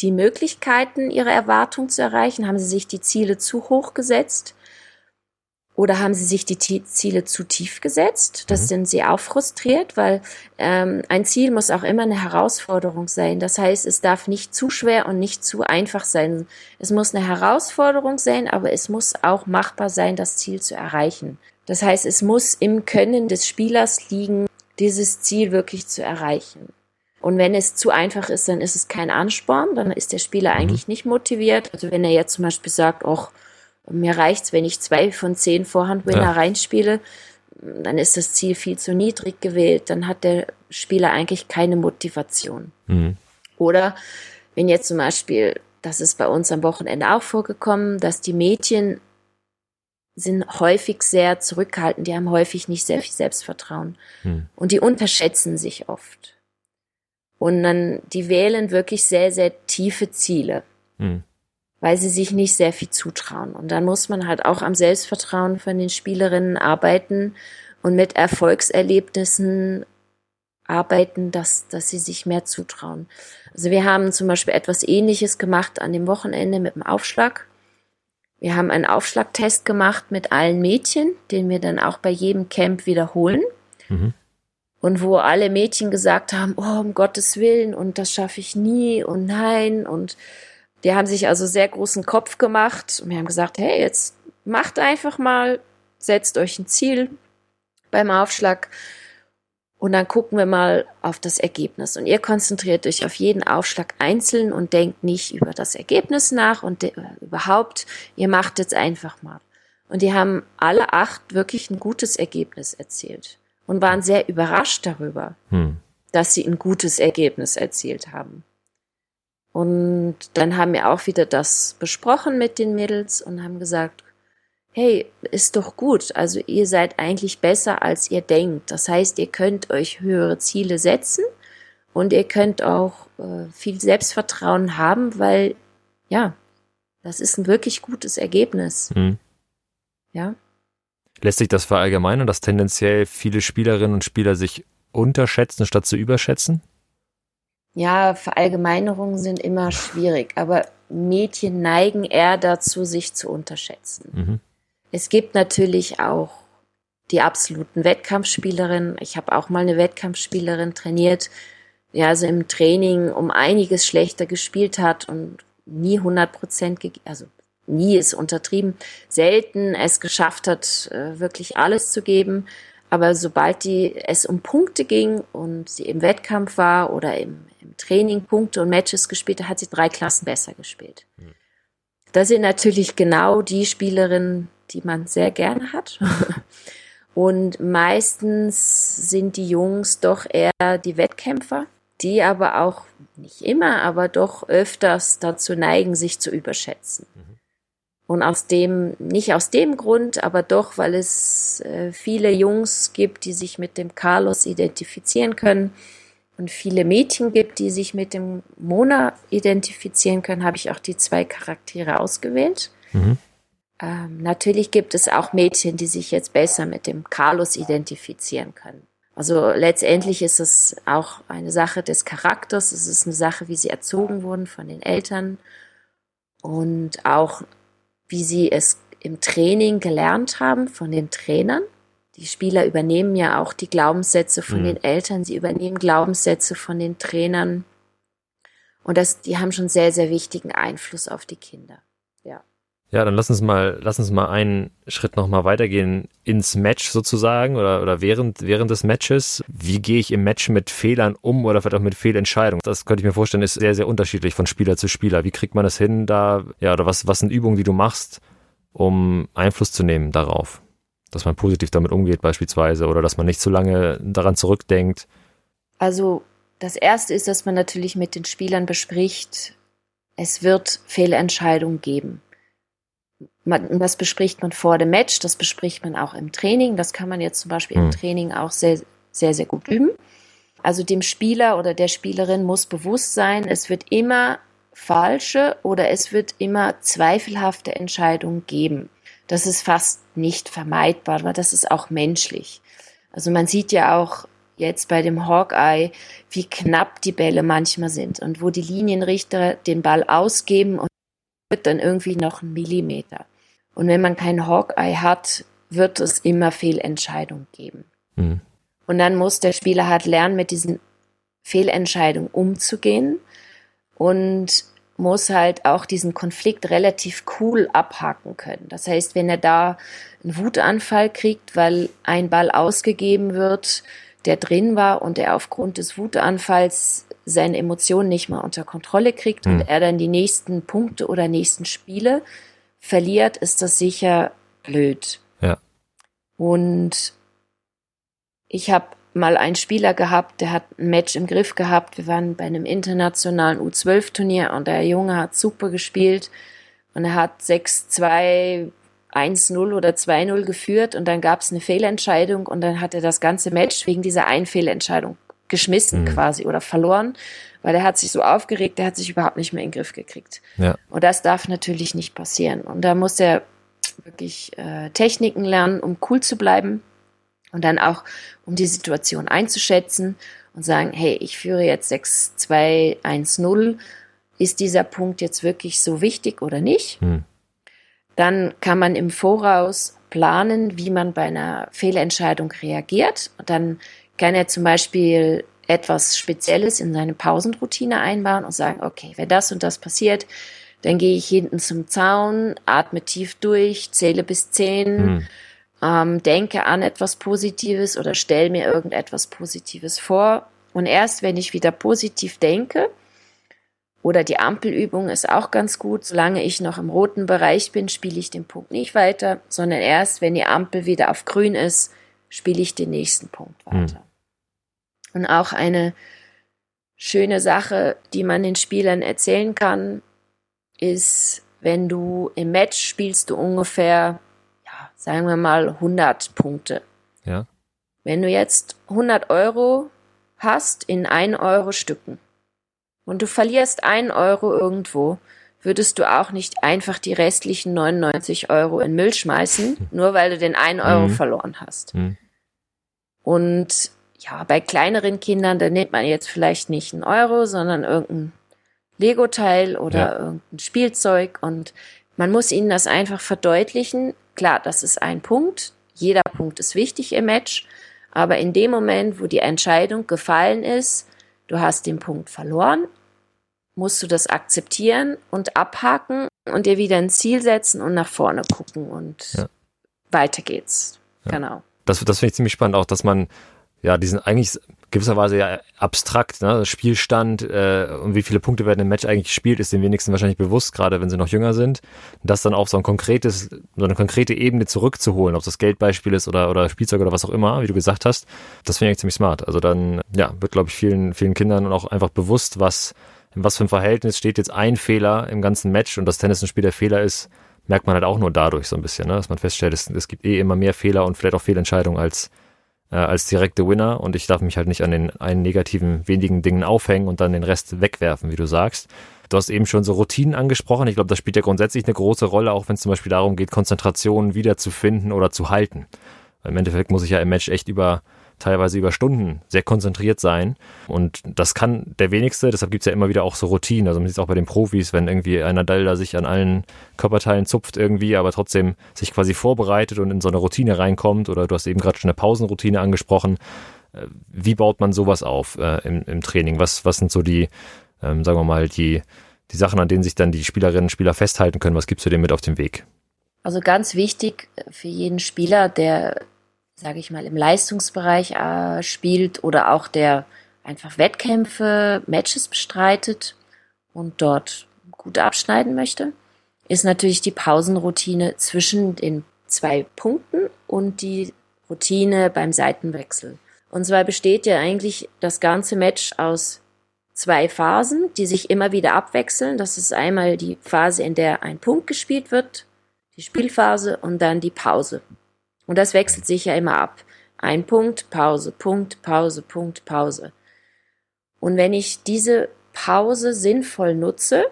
die Möglichkeiten, ihre Erwartungen zu erreichen? Haben sie sich die Ziele zu hoch gesetzt? Oder haben sie sich die Ziele zu tief gesetzt? Das mhm. sind sie auch frustriert, weil ähm, ein Ziel muss auch immer eine Herausforderung sein. Das heißt, es darf nicht zu schwer und nicht zu einfach sein. Es muss eine Herausforderung sein, aber es muss auch machbar sein, das Ziel zu erreichen. Das heißt, es muss im Können des Spielers liegen, dieses Ziel wirklich zu erreichen. Und wenn es zu einfach ist, dann ist es kein Ansporn, dann ist der Spieler mhm. eigentlich nicht motiviert. Also wenn er jetzt zum Beispiel sagt, ach, mir reicht's, wenn ich zwei von zehn Vorhandwinner ja. reinspiele, dann ist das Ziel viel zu niedrig gewählt, dann hat der Spieler eigentlich keine Motivation. Mhm. Oder wenn jetzt zum Beispiel, das ist bei uns am Wochenende auch vorgekommen, dass die Mädchen sind häufig sehr zurückhaltend, die haben häufig nicht sehr viel Selbstvertrauen. Hm. Und die unterschätzen sich oft. Und dann, die wählen wirklich sehr, sehr tiefe Ziele, hm. weil sie sich nicht sehr viel zutrauen. Und dann muss man halt auch am Selbstvertrauen von den Spielerinnen arbeiten und mit Erfolgserlebnissen arbeiten, dass, dass sie sich mehr zutrauen. Also wir haben zum Beispiel etwas Ähnliches gemacht an dem Wochenende mit dem Aufschlag. Wir haben einen Aufschlagtest gemacht mit allen Mädchen, den wir dann auch bei jedem Camp wiederholen. Mhm. und wo alle Mädchen gesagt haben, oh, um Gottes Willen und das schaffe ich nie und nein und die haben sich also sehr großen Kopf gemacht und wir haben gesagt, hey, jetzt macht einfach mal, setzt euch ein Ziel beim Aufschlag und dann gucken wir mal auf das Ergebnis. Und ihr konzentriert euch auf jeden Aufschlag einzeln und denkt nicht über das Ergebnis nach und überhaupt, ihr macht jetzt einfach mal. Und die haben alle acht wirklich ein gutes Ergebnis erzielt und waren sehr überrascht darüber, hm. dass sie ein gutes Ergebnis erzielt haben. Und dann haben wir auch wieder das besprochen mit den Mädels und haben gesagt, hey, ist doch gut. Also ihr seid eigentlich besser, als ihr denkt. Das heißt, ihr könnt euch höhere Ziele setzen und ihr könnt auch äh, viel Selbstvertrauen haben, weil ja, das ist ein wirklich gutes Ergebnis. Mhm. Ja. Lässt sich das verallgemeinern, dass tendenziell viele Spielerinnen und Spieler sich unterschätzen statt zu überschätzen? Ja, Verallgemeinerungen sind immer schwierig, aber Mädchen neigen eher dazu, sich zu unterschätzen. Mhm. Es gibt natürlich auch die absoluten Wettkampfspielerinnen. Ich habe auch mal eine Wettkampfspielerin trainiert, die also im Training um einiges schlechter gespielt hat und nie 100 Prozent, also nie ist untertrieben, selten es geschafft hat, äh, wirklich alles zu geben. Aber sobald die, es um Punkte ging und sie im Wettkampf war oder im, im Training Punkte und Matches gespielt hat, hat sie drei Klassen besser gespielt. Mhm. Das sind natürlich genau die Spielerinnen, die man sehr gerne hat. Und meistens sind die Jungs doch eher die Wettkämpfer, die aber auch nicht immer, aber doch öfters dazu neigen, sich zu überschätzen. Mhm. Und aus dem, nicht aus dem Grund, aber doch, weil es äh, viele Jungs gibt, die sich mit dem Carlos identifizieren können und viele Mädchen gibt, die sich mit dem Mona identifizieren können, habe ich auch die zwei Charaktere ausgewählt. Mhm. Ähm, natürlich gibt es auch Mädchen, die sich jetzt besser mit dem Carlos identifizieren können. Also letztendlich ist es auch eine Sache des Charakters, es ist eine Sache, wie sie erzogen wurden von den Eltern und auch wie sie es im Training gelernt haben von den Trainern. Die Spieler übernehmen ja auch die Glaubenssätze von mhm. den Eltern, sie übernehmen Glaubenssätze von den Trainern. Und das, die haben schon sehr, sehr wichtigen Einfluss auf die Kinder. Ja. Ja, dann lass uns mal, lass uns mal einen Schritt nochmal weitergehen ins Match sozusagen oder, oder während, während des Matches. Wie gehe ich im Match mit Fehlern um oder vielleicht auch mit Fehlentscheidungen? Das könnte ich mir vorstellen, ist sehr, sehr unterschiedlich von Spieler zu Spieler. Wie kriegt man das hin da, ja, oder was, was sind Übungen, die du machst, um Einfluss zu nehmen darauf? Dass man positiv damit umgeht beispielsweise oder dass man nicht zu lange daran zurückdenkt? Also, das erste ist, dass man natürlich mit den Spielern bespricht, es wird Fehlentscheidungen geben. Man, das bespricht man vor dem Match, das bespricht man auch im Training. Das kann man jetzt zum Beispiel mhm. im hm. Training auch sehr, sehr, sehr gut üben. Also dem Spieler oder der Spielerin muss bewusst sein, es wird immer falsche oder es wird immer zweifelhafte Entscheidungen geben. Das ist fast nicht vermeidbar, aber das ist auch menschlich. Also man sieht ja auch jetzt bei dem Hawkeye, wie knapp die Bälle manchmal sind und wo die Linienrichter den Ball ausgeben und wird dann irgendwie noch ein Millimeter. Und wenn man kein Hawkeye hat, wird es immer Fehlentscheidungen geben. Mhm. Und dann muss der Spieler halt lernen, mit diesen Fehlentscheidungen umzugehen und muss halt auch diesen Konflikt relativ cool abhaken können. Das heißt, wenn er da einen Wutanfall kriegt, weil ein Ball ausgegeben wird, der drin war und er aufgrund des Wutanfalls seine Emotionen nicht mal unter Kontrolle kriegt mhm. und er dann die nächsten Punkte oder nächsten Spiele verliert, ist das sicher blöd. Ja. Und ich habe mal einen Spieler gehabt, der hat ein Match im Griff gehabt. Wir waren bei einem internationalen U12-Turnier und der Junge hat super gespielt und er hat 6-2, 1-0 oder 2-0 geführt und dann gab es eine Fehlentscheidung und dann hat er das ganze Match wegen dieser einen Fehlentscheidung geschmissen mhm. quasi oder verloren weil er hat sich so aufgeregt, der hat sich überhaupt nicht mehr in den Griff gekriegt. Ja. Und das darf natürlich nicht passieren. Und da muss er wirklich äh, Techniken lernen, um cool zu bleiben und dann auch, um die Situation einzuschätzen und sagen, hey, ich führe jetzt 6, 2, 1, 0. Ist dieser Punkt jetzt wirklich so wichtig oder nicht? Hm. Dann kann man im Voraus planen, wie man bei einer Fehlentscheidung reagiert. Und dann kann er zum Beispiel etwas Spezielles in seine Pausenroutine einbauen und sagen, okay, wenn das und das passiert, dann gehe ich hinten zum Zaun, atme tief durch, zähle bis zehn, hm. Ähm, denke an etwas Positives oder stelle mir irgendetwas Positives vor. Und erst wenn ich wieder positiv denke, oder die Ampelübung ist auch ganz gut. Solange ich noch im roten Bereich bin, spiele ich den Punkt nicht weiter, sondern erst, wenn die Ampel wieder auf grün ist, spiele ich den nächsten Punkt weiter. Hm. Und auch eine schöne Sache, die man den Spielern erzählen kann, ist, wenn du im Match spielst du ungefähr, sagen wir mal 100 Punkte. Ja. Wenn du jetzt 100 Euro hast in 1 Euro Stücken und du verlierst 1 Euro irgendwo, würdest du auch nicht einfach die restlichen 99 Euro in Müll schmeißen, nur weil du den 1 Euro mhm. verloren hast. Mhm. Und ja, bei kleineren Kindern, da nimmt man jetzt vielleicht nicht einen Euro, sondern irgendein Lego-Teil oder ja. irgendein Spielzeug und man muss ihnen das einfach verdeutlichen. Klar, das ist ein Punkt. Jeder Punkt ist wichtig im Match. Aber in dem Moment, wo die Entscheidung gefallen ist, du hast den Punkt verloren, musst du das akzeptieren und abhaken und dir wieder ein Ziel setzen und nach vorne gucken und ja. weiter geht's. Ja. Genau. Das, das finde ich ziemlich spannend auch, dass man ja, die sind eigentlich gewisserweise ja abstrakt, ne? Spielstand äh, und wie viele Punkte werden im Match eigentlich gespielt, ist den wenigsten wahrscheinlich bewusst, gerade wenn sie noch jünger sind. Das dann auf so ein konkretes, so eine konkrete Ebene zurückzuholen, ob das Geldbeispiel ist oder, oder Spielzeug oder was auch immer, wie du gesagt hast, das finde ich ziemlich smart. Also dann, ja, wird, glaube ich, vielen, vielen Kindern auch einfach bewusst, was, in was für ein Verhältnis steht jetzt ein Fehler im ganzen Match und dass Tennis ein Spiel der Fehler ist, merkt man halt auch nur dadurch so ein bisschen, ne? dass man feststellt, es, es gibt eh immer mehr Fehler und vielleicht auch Fehlentscheidungen als äh, als direkte Winner und ich darf mich halt nicht an den einen negativen wenigen Dingen aufhängen und dann den Rest wegwerfen, wie du sagst. Du hast eben schon so Routinen angesprochen. Ich glaube, das spielt ja grundsätzlich eine große Rolle, auch wenn es zum Beispiel darum geht, Konzentration wiederzufinden oder zu halten. Im Endeffekt muss ich ja im Match echt über teilweise über Stunden sehr konzentriert sein. Und das kann der wenigste, deshalb gibt es ja immer wieder auch so Routinen. Also man sieht es auch bei den Profis, wenn irgendwie einer da sich an allen Körperteilen zupft irgendwie, aber trotzdem sich quasi vorbereitet und in so eine Routine reinkommt. Oder du hast eben gerade schon eine Pausenroutine angesprochen. Äh, wie baut man sowas auf äh, im, im Training? Was, was sind so die, ähm, sagen wir mal, die, die Sachen, an denen sich dann die Spielerinnen und Spieler festhalten können? Was gibst du dem mit auf den Weg? Also ganz wichtig für jeden Spieler, der sage ich mal, im Leistungsbereich äh, spielt oder auch der einfach Wettkämpfe, Matches bestreitet und dort gut abschneiden möchte, ist natürlich die Pausenroutine zwischen den zwei Punkten und die Routine beim Seitenwechsel. Und zwar besteht ja eigentlich das ganze Match aus zwei Phasen, die sich immer wieder abwechseln. Das ist einmal die Phase, in der ein Punkt gespielt wird, die Spielphase und dann die Pause. Und das wechselt sich ja immer ab. Ein Punkt, Pause, Punkt, Pause, Punkt, Pause. Und wenn ich diese Pause sinnvoll nutze,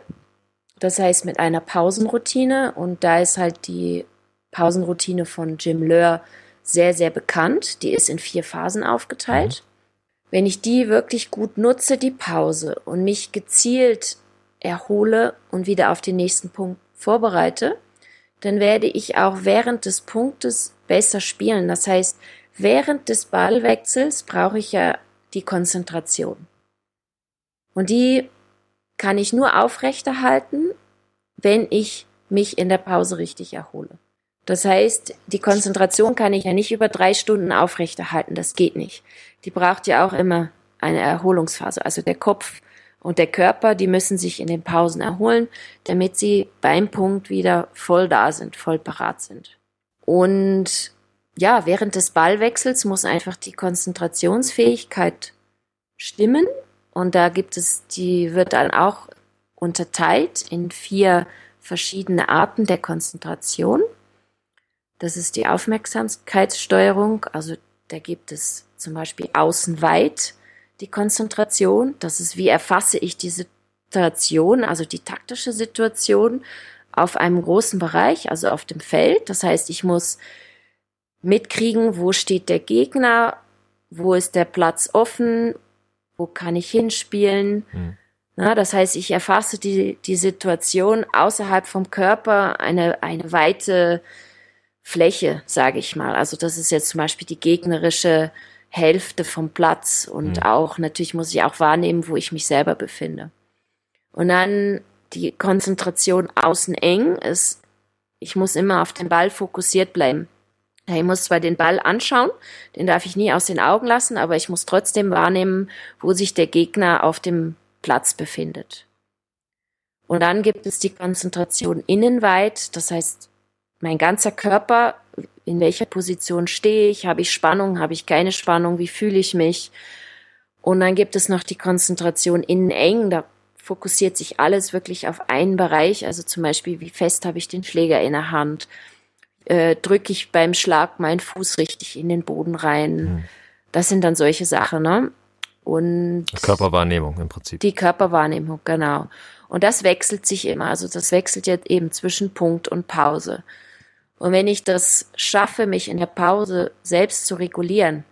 das heißt mit einer Pausenroutine, und da ist halt die Pausenroutine von Jim Löhr sehr, sehr bekannt, die ist in vier Phasen aufgeteilt. Wenn ich die wirklich gut nutze, die Pause, und mich gezielt erhole und wieder auf den nächsten Punkt vorbereite, dann werde ich auch während des Punktes besser spielen. Das heißt, während des Ballwechsels brauche ich ja die Konzentration. Und die kann ich nur aufrechterhalten, wenn ich mich in der Pause richtig erhole. Das heißt, die Konzentration kann ich ja nicht über drei Stunden aufrechterhalten. Das geht nicht. Die braucht ja auch immer eine Erholungsphase. Also der Kopf und der Körper, die müssen sich in den Pausen erholen, damit sie beim Punkt wieder voll da sind, voll parat sind. Und ja, während des Ballwechsels muss einfach die Konzentrationsfähigkeit stimmen. Und da gibt es, die wird dann auch unterteilt in vier verschiedene Arten der Konzentration. Das ist die Aufmerksamkeitssteuerung. Also da gibt es zum Beispiel außen weit, die Konzentration. Das ist, wie erfasse ich die Situation, also die taktische Situation auf einem großen Bereich, also auf dem Feld. Das heißt, ich muss mitkriegen, wo steht der Gegner, wo ist der Platz offen, wo kann ich hinspielen. Mhm. Na, das heißt, ich erfasse die, die Situation außerhalb vom Körper, eine, eine weite Fläche, sage ich mal. Also das ist jetzt zum Beispiel die gegnerische Hälfte vom Platz und mhm. auch natürlich muss ich auch wahrnehmen, wo ich mich selber befinde. Und dann die Konzentration außen eng ist, ich muss immer auf den Ball fokussiert bleiben. Ich muss zwar den Ball anschauen, den darf ich nie aus den Augen lassen, aber ich muss trotzdem wahrnehmen, wo sich der Gegner auf dem Platz befindet. Und dann gibt es die Konzentration innenweit, das heißt, mein ganzer Körper, in welcher Position stehe ich, habe ich Spannung, habe ich keine Spannung, wie fühle ich mich. Und dann gibt es noch die Konzentration innen eng, da fokussiert sich alles wirklich auf einen Bereich, also zum Beispiel, wie fest habe ich den Schläger in der Hand, äh, drücke ich beim Schlag meinen Fuß richtig in den Boden rein. Mhm. Das sind dann solche Sachen, ne? Und Körperwahrnehmung im Prinzip. Die Körperwahrnehmung, genau. Und das wechselt sich immer. Also das wechselt jetzt eben zwischen Punkt und Pause. Und wenn ich das schaffe, mich in der Pause selbst zu regulieren,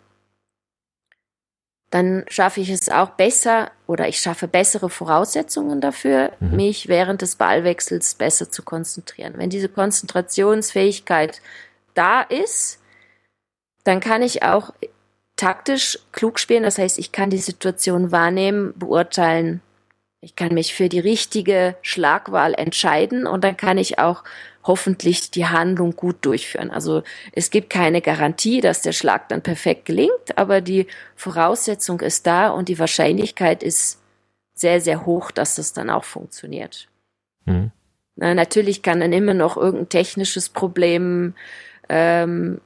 dann schaffe ich es auch besser oder ich schaffe bessere Voraussetzungen dafür, mhm. mich während des Ballwechsels besser zu konzentrieren. Wenn diese Konzentrationsfähigkeit da ist, dann kann ich auch taktisch klug spielen. Das heißt, ich kann die Situation wahrnehmen, beurteilen. Ich kann mich für die richtige Schlagwahl entscheiden und dann kann ich auch hoffentlich die Handlung gut durchführen. Also es gibt keine Garantie, dass der Schlag dann perfekt gelingt, aber die Voraussetzung ist da und die Wahrscheinlichkeit ist sehr, sehr hoch, dass das dann auch funktioniert. Mhm. Na, natürlich kann dann immer noch irgendein technisches Problem ähm,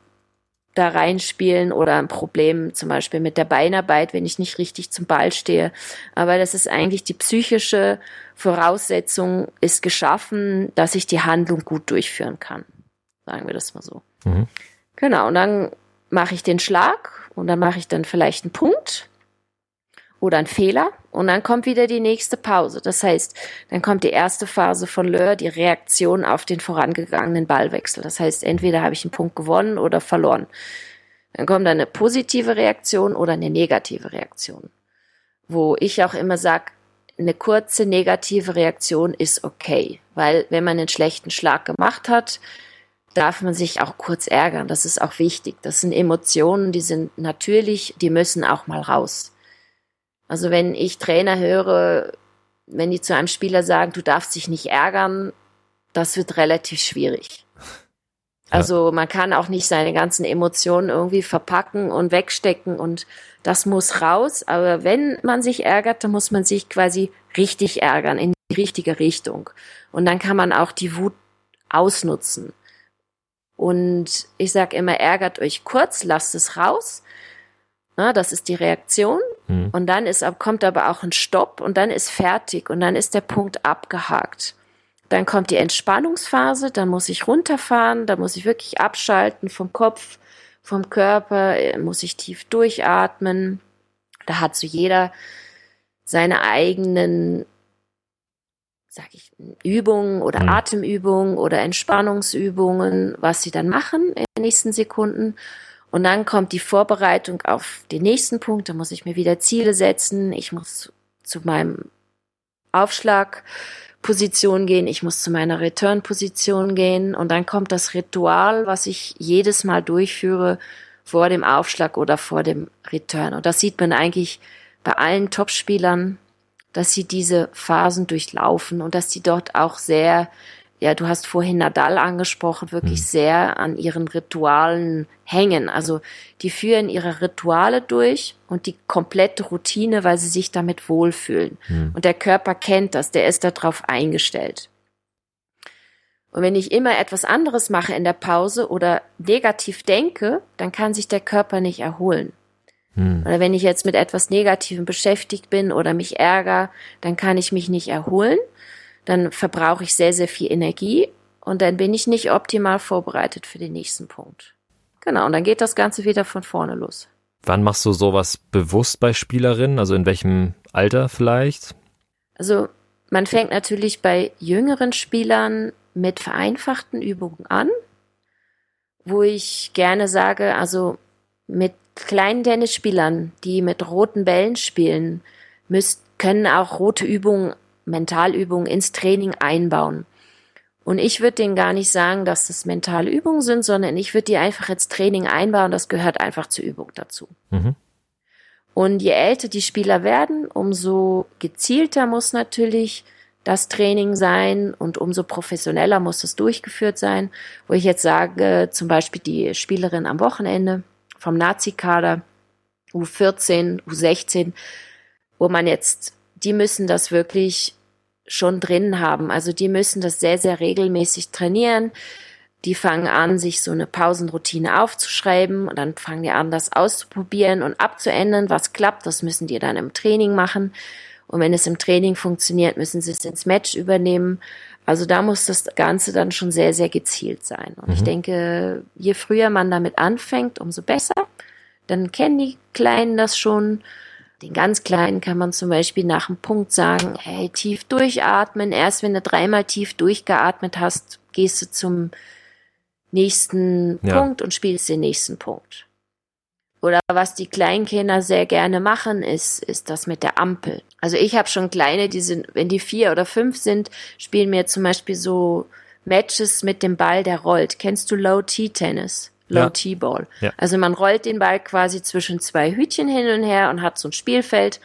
da reinspielen oder ein Problem zum Beispiel mit der Beinarbeit, wenn ich nicht richtig zum Ball stehe. Aber das ist eigentlich die psychische Voraussetzung ist geschaffen, dass ich die Handlung gut durchführen kann. Sagen wir das mal so. Mhm. Genau. Und dann mache ich den Schlag und dann mache ich dann vielleicht einen Punkt oder ein Fehler und dann kommt wieder die nächste Pause. Das heißt, dann kommt die erste Phase von Lör, die Reaktion auf den vorangegangenen Ballwechsel. Das heißt, entweder habe ich einen Punkt gewonnen oder verloren. Dann kommt eine positive Reaktion oder eine negative Reaktion. Wo ich auch immer sage, eine kurze negative Reaktion ist okay, weil wenn man einen schlechten Schlag gemacht hat, darf man sich auch kurz ärgern. Das ist auch wichtig. Das sind Emotionen, die sind natürlich, die müssen auch mal raus. Also wenn ich Trainer höre, wenn die zu einem Spieler sagen, du darfst dich nicht ärgern, das wird relativ schwierig. Also man kann auch nicht seine ganzen Emotionen irgendwie verpacken und wegstecken und das muss raus. Aber wenn man sich ärgert, dann muss man sich quasi richtig ärgern in die richtige Richtung. Und dann kann man auch die Wut ausnutzen. Und ich sage immer, ärgert euch kurz, lasst es raus na, das ist die Reaktion. Mhm. Und dann ist, kommt aber auch ein Stopp und dann ist fertig und dann ist der Punkt abgehakt. Dann kommt die Entspannungsphase, dann muss ich runterfahren, da muss ich wirklich abschalten vom Kopf, vom Körper, äh, muss ich tief durchatmen. Da hat so jeder seine eigenen, sag ich, Übungen oder mhm. Atemübungen oder Entspannungsübungen, was sie dann machen in den nächsten Sekunden. Und dann kommt die Vorbereitung auf den nächsten Punkt. Da muss ich mir wieder Ziele setzen. Ich muss zu meinem Aufschlagposition gehen. Ich muss zu meiner Return-Position gehen. Und dann kommt das Ritual, was ich jedes Mal durchführe vor dem Aufschlag oder vor dem Return. Und das sieht man eigentlich bei allen Topspielern, dass sie diese Phasen durchlaufen und dass sie dort auch sehr ja, du hast vorhin Nadal angesprochen, wirklich mhm. sehr an ihren Ritualen hängen. Also die führen ihre Rituale durch und die komplette Routine, weil sie sich damit wohlfühlen. Mhm. Und der Körper kennt das, der ist darauf eingestellt. Und wenn ich immer etwas anderes mache in der Pause oder negativ denke, dann kann sich der Körper nicht erholen. Hm. Oder wenn ich jetzt mit etwas Negativem beschäftigt bin oder mich ärgere, dann kann ich mich nicht erholen dann verbrauche ich sehr, sehr viel Energie und dann bin ich nicht optimal vorbereitet für den nächsten Punkt. Genau, und dann geht das Ganze wieder von vorne los. Wann machst du sowas bewusst bei Spielerinnen? Also in welchem Alter vielleicht? Also man fängt natürlich bei jüngeren Spielern mit vereinfachten Übungen an, wo ich gerne sage, also mit kleinen Tennisspielern, die mit roten Bällen spielen, müsst, können auch rote Übungen Mentalübungen ins Training einbauen. Und ich würde denen gar nicht sagen, dass das mentale Übungen sind, sondern ich würde die einfach ins Training einbauen. Das gehört einfach zur Übung dazu. Mhm. Und je älter die Spieler werden, umso gezielter muss natürlich das Training sein und umso professioneller muss es durchgeführt sein. Wo ich jetzt sage, zum Beispiel die Spielerin am Wochenende vom Nazi-Kader, U14, U16, wo man jetzt, die müssen das wirklich schon drin haben. Also die müssen das sehr, sehr regelmäßig trainieren. Die fangen an, sich so eine Pausenroutine aufzuschreiben und dann fangen die an, das auszuprobieren und abzuändern. Was klappt, das müssen die dann im Training machen. Und wenn es im Training funktioniert, müssen sie es ins Match übernehmen. Also da muss das Ganze dann schon sehr, sehr gezielt sein. Und mhm. ich denke, je früher man damit anfängt, umso besser. Dann kennen die Kleinen das schon. Den ganz Kleinen kann man zum Beispiel nach einem Punkt sagen, hey, tief durchatmen. Erst wenn du dreimal tief durchgeatmet hast, gehst du zum nächsten ja. Punkt und spielst den nächsten Punkt. Oder was die Kleinkinder sehr gerne machen, ist, ist das mit der Ampel. Also ich habe schon kleine, die sind, wenn die vier oder fünf sind, spielen mir zum Beispiel so Matches mit dem Ball, der rollt. Kennst du Low T Tennis? Low T Ball. Ja. Also man rollt den Ball quasi zwischen zwei Hütchen hin und her und hat so ein Spielfeld.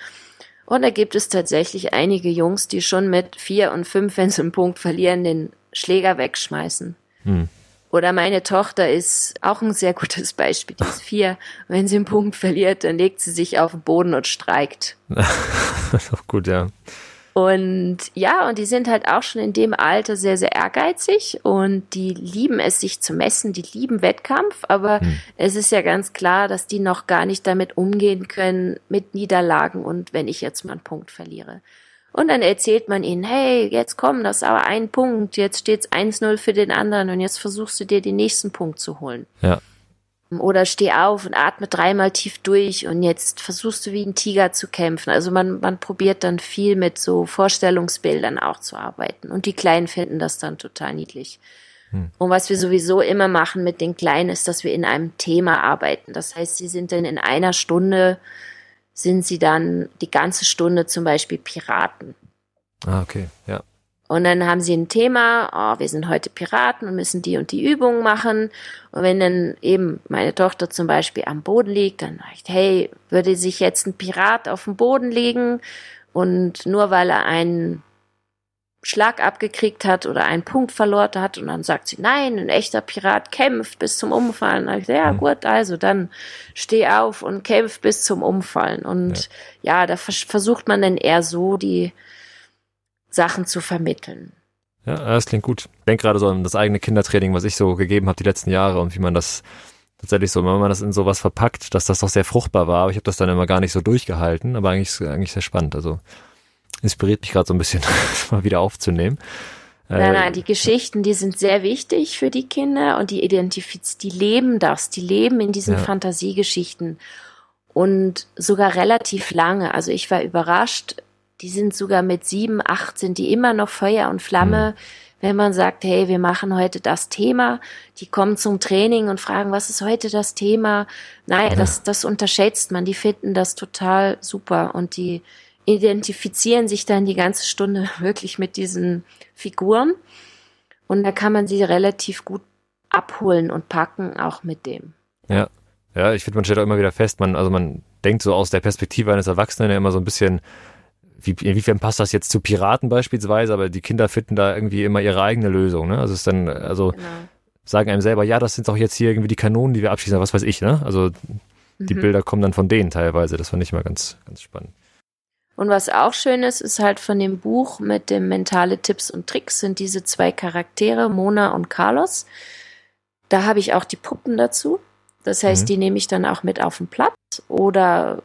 Und da gibt es tatsächlich einige Jungs, die schon mit vier und fünf, wenn sie einen Punkt verlieren, den Schläger wegschmeißen. Hm. Oder meine Tochter ist auch ein sehr gutes Beispiel. Die ist vier. Wenn sie einen Punkt verliert, dann legt sie sich auf den Boden und streikt. das ist auch gut, ja. Und ja, und die sind halt auch schon in dem Alter sehr, sehr ehrgeizig und die lieben es, sich zu messen, die lieben Wettkampf, aber hm. es ist ja ganz klar, dass die noch gar nicht damit umgehen können mit Niederlagen und wenn ich jetzt mal einen Punkt verliere. Und dann erzählt man ihnen, hey, jetzt komm, das ist aber ein Punkt, jetzt steht's 1-0 für den anderen und jetzt versuchst du dir den nächsten Punkt zu holen. Ja. Oder steh auf und atme dreimal tief durch und jetzt versuchst du wie ein Tiger zu kämpfen. Also man, man probiert dann viel mit so Vorstellungsbildern auch zu arbeiten. Und die Kleinen finden das dann total niedlich. Hm. Und was wir sowieso immer machen mit den Kleinen ist, dass wir in einem Thema arbeiten. Das heißt, sie sind dann in einer Stunde sind sie dann die ganze Stunde zum Beispiel Piraten. Ah, okay, ja. Und dann haben sie ein Thema, oh, wir sind heute Piraten und müssen die und die Übungen machen. Und wenn dann eben meine Tochter zum Beispiel am Boden liegt, dann sage ich, hey, würde sich jetzt ein Pirat auf den Boden legen und nur weil er einen Schlag abgekriegt hat oder einen Punkt verloren hat und dann sagt sie, nein, ein echter Pirat kämpft bis zum Umfallen. Dann ich, ja mhm. gut, also dann steh auf und kämpf bis zum Umfallen. Und ja, ja da versucht man dann eher so die Sachen zu vermitteln. Ja, das klingt gut. Ich denke gerade so an das eigene Kindertraining, was ich so gegeben habe die letzten Jahre und wie man das tatsächlich so, wenn man das in sowas verpackt, dass das doch sehr fruchtbar war. Aber ich habe das dann immer gar nicht so durchgehalten, aber eigentlich, eigentlich sehr spannend. Also inspiriert mich gerade so ein bisschen, das mal wieder aufzunehmen. Nein, nein, die Geschichten, die sind sehr wichtig für die Kinder und die identifizieren, die leben das, die leben in diesen ja. Fantasiegeschichten und sogar relativ lange. Also ich war überrascht, die sind sogar mit sieben, acht sind die immer noch Feuer und Flamme. Mhm. Wenn man sagt, hey, wir machen heute das Thema, die kommen zum Training und fragen, was ist heute das Thema? Nein, ja. das, das unterschätzt man. Die finden das total super und die, identifizieren sich dann die ganze Stunde wirklich mit diesen Figuren. Und da kann man sie relativ gut abholen und packen, auch mit dem. Ja, ja, ich finde, man stellt auch immer wieder fest, man, also man denkt so aus der Perspektive eines Erwachsenen ja immer so ein bisschen, wie, inwiefern passt das jetzt zu Piraten beispielsweise, aber die Kinder finden da irgendwie immer ihre eigene Lösung, ne? Also es ist dann, also genau. sagen einem selber, ja, das sind doch jetzt hier irgendwie die Kanonen, die wir abschießen, was weiß ich, ne? Also die mhm. Bilder kommen dann von denen teilweise. Das fand ich mal ganz, ganz spannend. Und was auch schön ist, ist halt von dem Buch mit dem mentale Tipps und Tricks sind diese zwei Charaktere, Mona und Carlos. Da habe ich auch die Puppen dazu. Das heißt, mhm. die nehme ich dann auch mit auf den Platz oder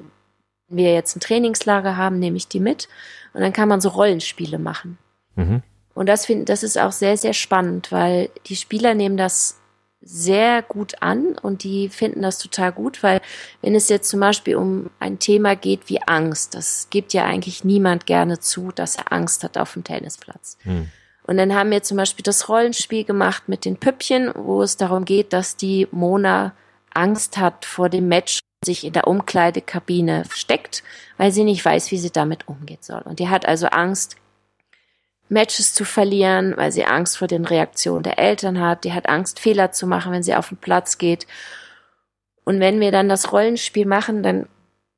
wir jetzt ein Trainingslager haben, nehme ich die mit und dann kann man so Rollenspiele machen. Mhm. Und das finde, das ist auch sehr, sehr spannend, weil die Spieler nehmen das sehr gut an und die finden das total gut, weil wenn es jetzt zum Beispiel um ein Thema geht wie Angst, das gibt ja eigentlich niemand gerne zu, dass er Angst hat auf dem Tennisplatz. Hm. Und dann haben wir zum Beispiel das Rollenspiel gemacht mit den Püppchen, wo es darum geht, dass die Mona Angst hat vor dem Match sich in der Umkleidekabine versteckt, weil sie nicht weiß, wie sie damit umgehen soll. Und die hat also Angst, Matches zu verlieren, weil sie Angst vor den Reaktionen der Eltern hat. Die hat Angst, Fehler zu machen, wenn sie auf den Platz geht. Und wenn wir dann das Rollenspiel machen, dann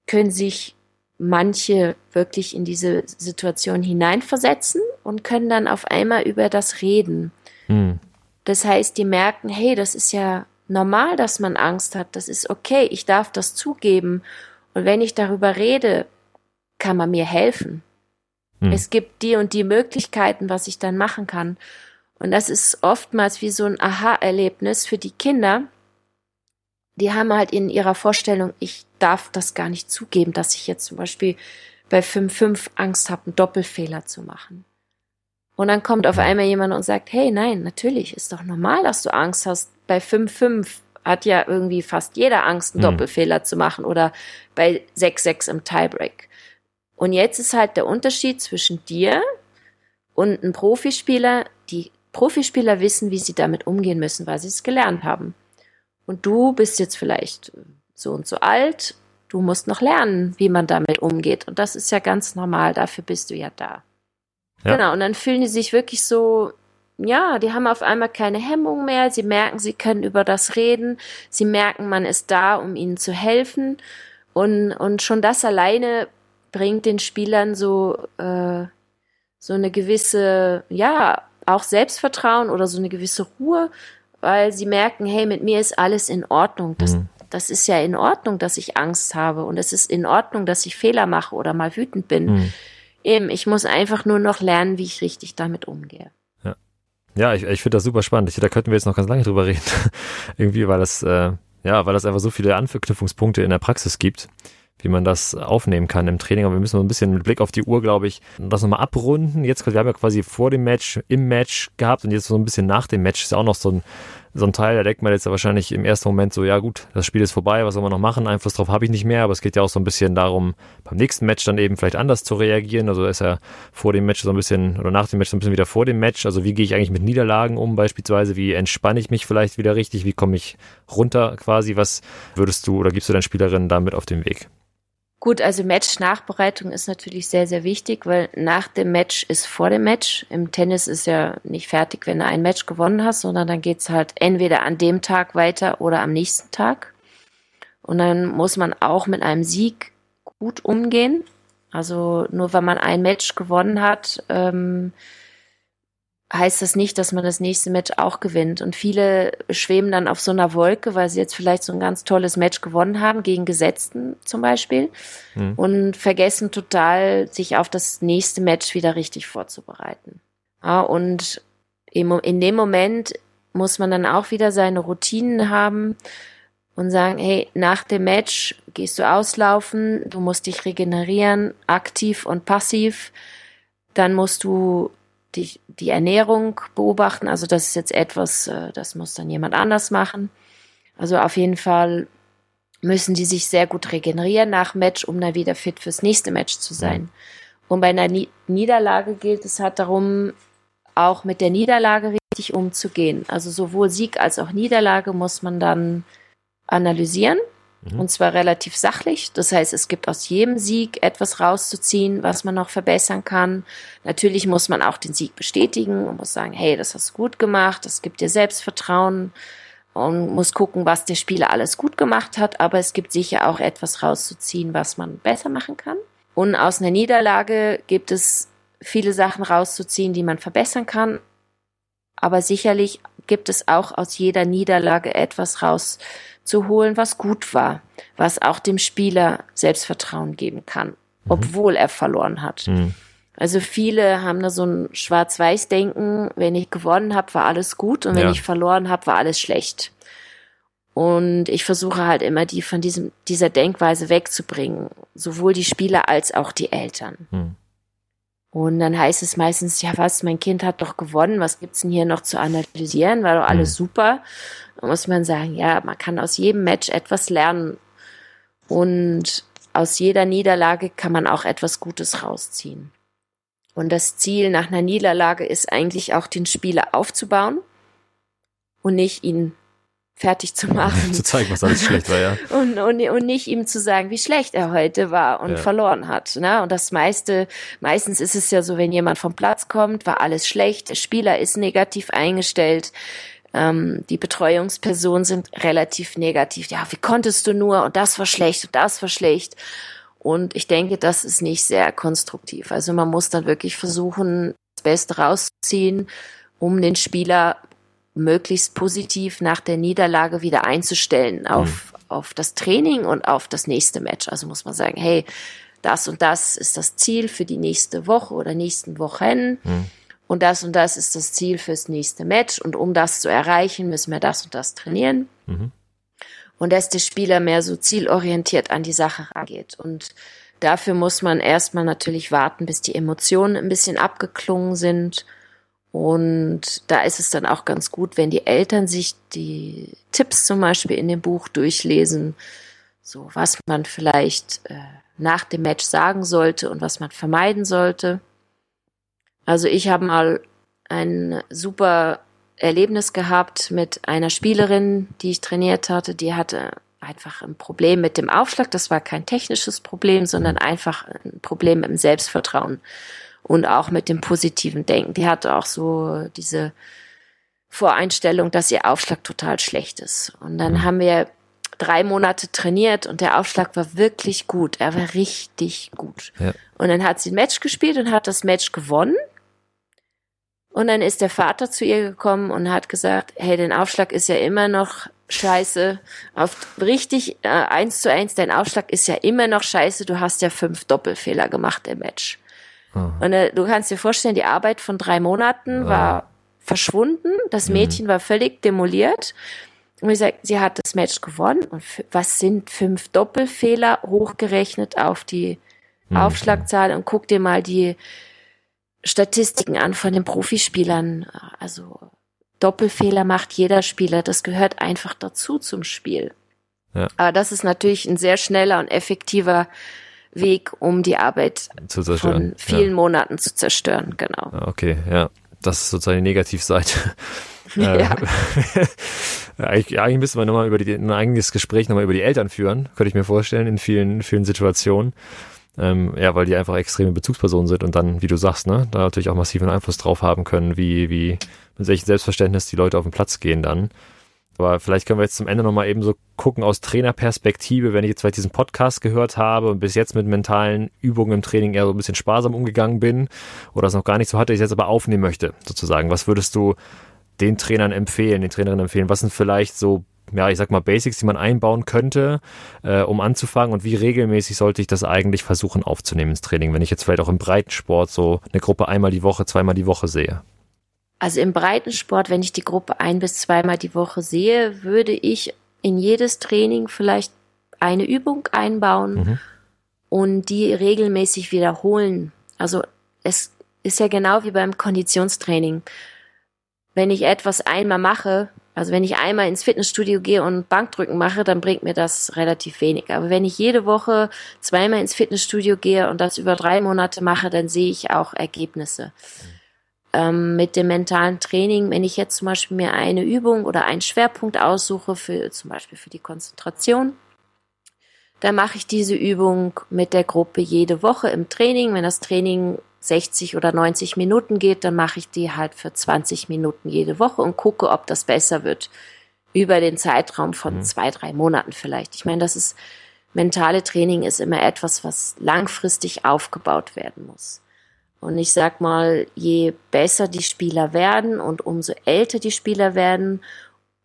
können sich manche wirklich in diese Situation hineinversetzen und können dann auf einmal über das reden. Hm. Das heißt, die merken, hey, das ist ja normal, dass man Angst hat. Das ist okay. Ich darf das zugeben. Und wenn ich darüber rede, kann man mir helfen. Hm. Es gibt die und die Möglichkeiten, was ich dann machen kann. Und das ist oftmals wie so ein Aha-Erlebnis für die Kinder. Die haben halt in ihrer Vorstellung, ich darf das gar nicht zugeben, dass ich jetzt zum Beispiel bei 5.5 Angst habe, einen Doppelfehler zu machen. Und dann kommt auf einmal jemand und sagt, hey, nein, natürlich, ist doch normal, dass du Angst hast. Bei 5-5 hat ja irgendwie fast jeder Angst, einen mhm. Doppelfehler zu machen oder bei 6-6 im Tiebreak. Und jetzt ist halt der Unterschied zwischen dir und einem Profispieler. Die Profispieler wissen, wie sie damit umgehen müssen, weil sie es gelernt haben. Und du bist jetzt vielleicht so und so alt. Du musst noch lernen, wie man damit umgeht. Und das ist ja ganz normal. Dafür bist du ja da. Ja. Genau, und dann fühlen die sich wirklich so, ja, die haben auf einmal keine Hemmung mehr, sie merken, sie können über das reden, sie merken, man ist da, um ihnen zu helfen. Und, und schon das alleine bringt den Spielern so, äh, so eine gewisse, ja, auch Selbstvertrauen oder so eine gewisse Ruhe, weil sie merken, hey, mit mir ist alles in Ordnung. Das, mhm. das ist ja in Ordnung, dass ich Angst habe und es ist in Ordnung, dass ich Fehler mache oder mal wütend bin. Mhm. Eben, ich muss einfach nur noch lernen, wie ich richtig damit umgehe. Ja, ich, ich finde das super spannend. Ich, da könnten wir jetzt noch ganz lange drüber reden. Irgendwie, weil das, äh, ja, weil das einfach so viele Anknüpfungspunkte in der Praxis gibt wie man das aufnehmen kann im Training. Aber wir müssen noch ein bisschen mit Blick auf die Uhr, glaube ich, das nochmal abrunden. Jetzt, wir haben ja quasi vor dem Match, im Match gehabt und jetzt so ein bisschen nach dem Match ist auch noch so ein, so ein Teil, da denkt man jetzt wahrscheinlich im ersten Moment so, ja gut, das Spiel ist vorbei, was soll man noch machen? Einfluss drauf habe ich nicht mehr, aber es geht ja auch so ein bisschen darum, beim nächsten Match dann eben vielleicht anders zu reagieren. Also ist ja vor dem Match so ein bisschen oder nach dem Match so ein bisschen wieder vor dem Match. Also wie gehe ich eigentlich mit Niederlagen um beispielsweise? Wie entspanne ich mich vielleicht wieder richtig? Wie komme ich runter quasi? Was würdest du oder gibst du deinen Spielerinnen damit auf den Weg? Gut, also Match-Nachbereitung ist natürlich sehr, sehr wichtig, weil nach dem Match ist vor dem Match. Im Tennis ist ja nicht fertig, wenn du ein Match gewonnen hast, sondern dann geht's halt entweder an dem Tag weiter oder am nächsten Tag. Und dann muss man auch mit einem Sieg gut umgehen. Also nur weil man ein Match gewonnen hat, ähm, heißt das nicht, dass man das nächste Match auch gewinnt. Und viele schweben dann auf so einer Wolke, weil sie jetzt vielleicht so ein ganz tolles Match gewonnen haben, gegen Gesetzten zum Beispiel, mhm. und vergessen total, sich auf das nächste Match wieder richtig vorzubereiten. Ja, und in dem Moment muss man dann auch wieder seine Routinen haben und sagen, hey, nach dem Match gehst du auslaufen, du musst dich regenerieren, aktiv und passiv. Dann musst du die, die Ernährung beobachten. Also das ist jetzt etwas, äh, das muss dann jemand anders machen. Also auf jeden Fall müssen die sich sehr gut regenerieren nach Match, um dann wieder fit fürs nächste Match zu sein. Und bei einer Niederlage gilt es halt darum, auch mit der Niederlage richtig umzugehen. Also sowohl Sieg als auch Niederlage muss man dann analysieren Mhm. Und zwar relativ sachlich. Das heißt, es gibt aus jedem Sieg etwas rauszuziehen, was man noch verbessern kann. Natürlich muss man auch den Sieg bestätigen und muss sagen, hey, das hast du gut gemacht, das gibt dir Selbstvertrauen und muss gucken, was der Spieler alles gut gemacht hat. Aber es gibt sicher auch etwas rauszuziehen, was man besser machen kann. Und aus einer Niederlage gibt es viele Sachen rauszuziehen, die man verbessern kann. Aber sicherlich gibt es auch aus jeder Niederlage etwas raus zu holen, was gut war, was auch dem Spieler Selbstvertrauen geben kann, mhm. obwohl er verloren hat. Mhm. Also viele haben da so ein Schwarz-Weiß-Denken, wenn ich gewonnen habe, war alles gut und wenn ja. ich verloren habe, war alles schlecht. Und ich versuche halt immer die von diesem, dieser Denkweise wegzubringen, sowohl die Spieler als auch die Eltern. Mhm. Und dann heißt es meistens, ja was, mein Kind hat doch gewonnen, was gibt's denn hier noch zu analysieren, war doch alles mhm. super. Da muss man sagen, ja, man kann aus jedem Match etwas lernen. Und aus jeder Niederlage kann man auch etwas Gutes rausziehen. Und das Ziel nach einer Niederlage ist eigentlich auch, den Spieler aufzubauen und nicht ihn fertig zu machen. zu zeigen, was alles schlecht war, ja. Und, und, und nicht ihm zu sagen, wie schlecht er heute war und ja. verloren hat. Ne? Und das meiste, meistens ist es ja so, wenn jemand vom Platz kommt, war alles schlecht, der Spieler ist negativ eingestellt, ähm, die Betreuungspersonen sind relativ negativ. Ja, wie konntest du nur? Und das war schlecht und das war schlecht. Und ich denke, das ist nicht sehr konstruktiv. Also man muss dann wirklich versuchen, das Beste rauszuziehen, um den Spieler möglichst positiv nach der Niederlage wieder einzustellen auf, mhm. auf das Training und auf das nächste Match. Also muss man sagen, hey, das und das ist das Ziel für die nächste Woche oder nächsten Wochen. Mhm. Und das und das ist das Ziel fürs nächste Match. Und um das zu erreichen, müssen wir das und das trainieren. Mhm. Und dass der Spieler mehr so zielorientiert an die Sache rangeht. Und dafür muss man erstmal natürlich warten, bis die Emotionen ein bisschen abgeklungen sind. Und da ist es dann auch ganz gut, wenn die Eltern sich die Tipps zum Beispiel in dem Buch durchlesen, so was man vielleicht äh, nach dem Match sagen sollte und was man vermeiden sollte. Also ich habe mal ein super Erlebnis gehabt mit einer Spielerin, die ich trainiert hatte. Die hatte einfach ein Problem mit dem Aufschlag. Das war kein technisches Problem, sondern einfach ein Problem dem Selbstvertrauen und auch mit dem positiven Denken. Die hatte auch so diese Voreinstellung, dass ihr Aufschlag total schlecht ist. Und dann mhm. haben wir drei Monate trainiert und der Aufschlag war wirklich gut. Er war richtig gut. Ja. Und dann hat sie ein Match gespielt und hat das Match gewonnen. Und dann ist der Vater zu ihr gekommen und hat gesagt, hey, dein Aufschlag ist ja immer noch scheiße. Auf richtig äh, eins zu eins, dein Aufschlag ist ja immer noch scheiße. Du hast ja fünf Doppelfehler gemacht im Match. Aha. Und äh, du kannst dir vorstellen, die Arbeit von drei Monaten ja. war verschwunden. Das mhm. Mädchen mhm. war völlig demoliert. Und ich sage, sie hat das Match gewonnen. Und was sind fünf Doppelfehler hochgerechnet auf die mhm. Aufschlagzahl? Und guck dir mal die Statistiken an von den Profispielern. Also Doppelfehler macht jeder Spieler. Das gehört einfach dazu zum Spiel. Ja. Aber das ist natürlich ein sehr schneller und effektiver Weg, um die Arbeit von vielen ja. Monaten zu zerstören. Genau. Okay, ja. Das ist sozusagen die Negativseite. Ja. Äh, eigentlich, eigentlich müsste man nochmal über die, ein eigenes Gespräch nochmal über die Eltern führen, könnte ich mir vorstellen, in vielen, vielen Situationen. Ähm, ja, weil die einfach extreme Bezugspersonen sind und dann, wie du sagst, ne, da natürlich auch massiven Einfluss drauf haben können, wie, wie, mit welchem Selbstverständnis die Leute auf den Platz gehen dann. Aber vielleicht können wir jetzt zum Ende nochmal eben so gucken aus Trainerperspektive, wenn ich jetzt vielleicht diesen Podcast gehört habe und bis jetzt mit mentalen Übungen im Training eher so ein bisschen sparsam umgegangen bin oder es noch gar nicht so hatte, ich jetzt aber aufnehmen möchte, sozusagen. Was würdest du den Trainern empfehlen, den Trainerinnen empfehlen? Was sind vielleicht so ja, ich sag mal, Basics, die man einbauen könnte, äh, um anzufangen und wie regelmäßig sollte ich das eigentlich versuchen aufzunehmen ins Training, wenn ich jetzt vielleicht auch im Breitensport so eine Gruppe einmal die Woche, zweimal die Woche sehe? Also im Breitensport, wenn ich die Gruppe ein bis zweimal die Woche sehe, würde ich in jedes Training vielleicht eine Übung einbauen mhm. und die regelmäßig wiederholen. Also es ist ja genau wie beim Konditionstraining. Wenn ich etwas einmal mache, also wenn ich einmal ins Fitnessstudio gehe und Bankdrücken mache, dann bringt mir das relativ wenig. Aber wenn ich jede Woche zweimal ins Fitnessstudio gehe und das über drei Monate mache, dann sehe ich auch Ergebnisse. Ähm, mit dem mentalen Training, wenn ich jetzt zum Beispiel mir eine Übung oder einen Schwerpunkt aussuche, für, zum Beispiel für die Konzentration, dann mache ich diese Übung mit der Gruppe jede Woche im Training. Wenn das Training 60 oder 90 Minuten geht, dann mache ich die halt für 20 Minuten jede Woche und gucke, ob das besser wird. Über den Zeitraum von mhm. zwei, drei Monaten vielleicht. Ich meine, das ist, mentale Training ist immer etwas, was langfristig aufgebaut werden muss. Und ich sag mal, je besser die Spieler werden und umso älter die Spieler werden,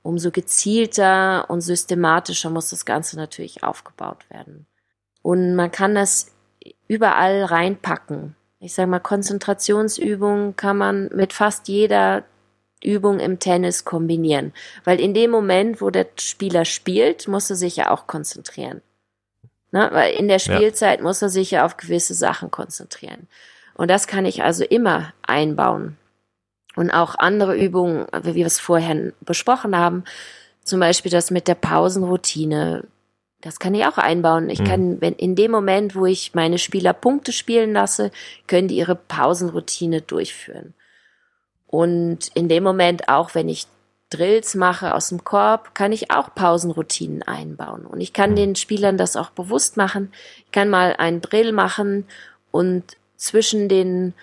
umso gezielter und systematischer muss das Ganze natürlich aufgebaut werden. Und man kann das überall reinpacken ich sage mal, Konzentrationsübungen kann man mit fast jeder Übung im Tennis kombinieren. Weil in dem Moment, wo der Spieler spielt, muss er sich ja auch konzentrieren. Ne? Weil in der Spielzeit ja. muss er sich ja auf gewisse Sachen konzentrieren. Und das kann ich also immer einbauen. Und auch andere Übungen, wie wir es vorher besprochen haben, zum Beispiel das mit der Pausenroutine, das kann ich auch einbauen. Ich mhm. kann, wenn in dem Moment, wo ich meine Spieler Punkte spielen lasse, können die ihre Pausenroutine durchführen. Und in dem Moment, auch wenn ich Drills mache aus dem Korb, kann ich auch Pausenroutinen einbauen. Und ich kann mhm. den Spielern das auch bewusst machen. Ich kann mal einen Drill machen und zwischen den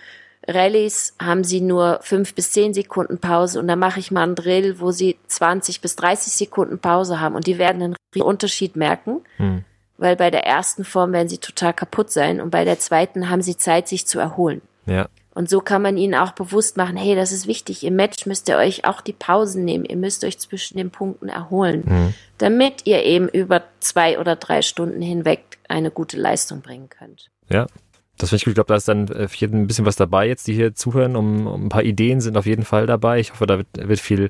Rallyes haben sie nur fünf bis zehn Sekunden Pause und dann mache ich mal einen Drill, wo sie 20 bis 30 Sekunden Pause haben und die werden einen Unterschied merken, hm. weil bei der ersten Form werden sie total kaputt sein und bei der zweiten haben sie Zeit, sich zu erholen. Ja. Und so kann man ihnen auch bewusst machen, hey, das ist wichtig, im Match müsst ihr euch auch die Pausen nehmen, ihr müsst euch zwischen den Punkten erholen, mhm. damit ihr eben über zwei oder drei Stunden hinweg eine gute Leistung bringen könnt. Ja, das finde ich gut. Ich glaube, da ist dann für jeden ein bisschen was dabei jetzt, die hier zuhören. Um, um, ein paar Ideen sind auf jeden Fall dabei. Ich hoffe, da wird, wird viel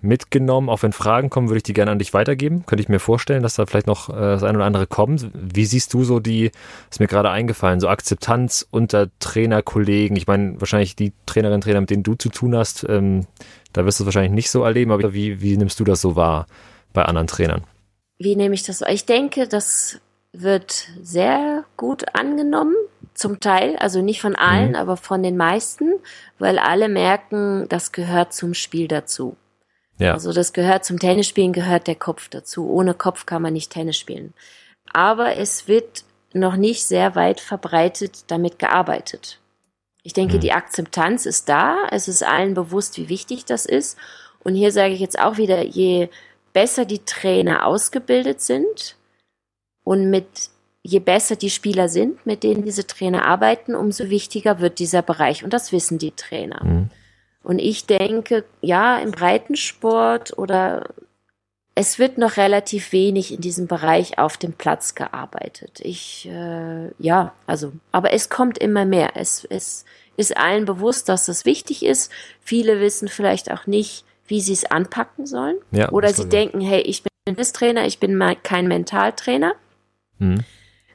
mitgenommen. Auch wenn Fragen kommen, würde ich die gerne an dich weitergeben. Könnte ich mir vorstellen, dass da vielleicht noch äh, das eine oder andere kommt. Wie siehst du so die, ist mir gerade eingefallen, so Akzeptanz unter Trainerkollegen? Ich meine, wahrscheinlich die Trainerinnen, Trainer, mit denen du zu tun hast, ähm, da wirst du es wahrscheinlich nicht so erleben, aber wie, wie nimmst du das so wahr bei anderen Trainern? Wie nehme ich das wahr? Ich denke, das wird sehr gut angenommen, zum Teil, also nicht von allen, mhm. aber von den meisten, weil alle merken, das gehört zum Spiel dazu. Ja. Also das gehört zum Tennisspielen, gehört der Kopf dazu. Ohne Kopf kann man nicht Tennis spielen. Aber es wird noch nicht sehr weit verbreitet damit gearbeitet. Ich denke, mhm. die Akzeptanz ist da. Es ist allen bewusst, wie wichtig das ist. Und hier sage ich jetzt auch wieder, je besser die Trainer ausgebildet sind und mit je besser die Spieler sind, mit denen diese Trainer arbeiten, umso wichtiger wird dieser Bereich. Und das wissen die Trainer. Mhm. Und ich denke, ja, im Breitensport oder es wird noch relativ wenig in diesem Bereich auf dem Platz gearbeitet. Ich, äh, ja, also, aber es kommt immer mehr. Es, es ist allen bewusst, dass das wichtig ist. Viele wissen vielleicht auch nicht, wie sie es anpacken sollen. Ja, Oder sie denken, hey, ich bin Trainer, ich bin kein Mentaltrainer. Mhm.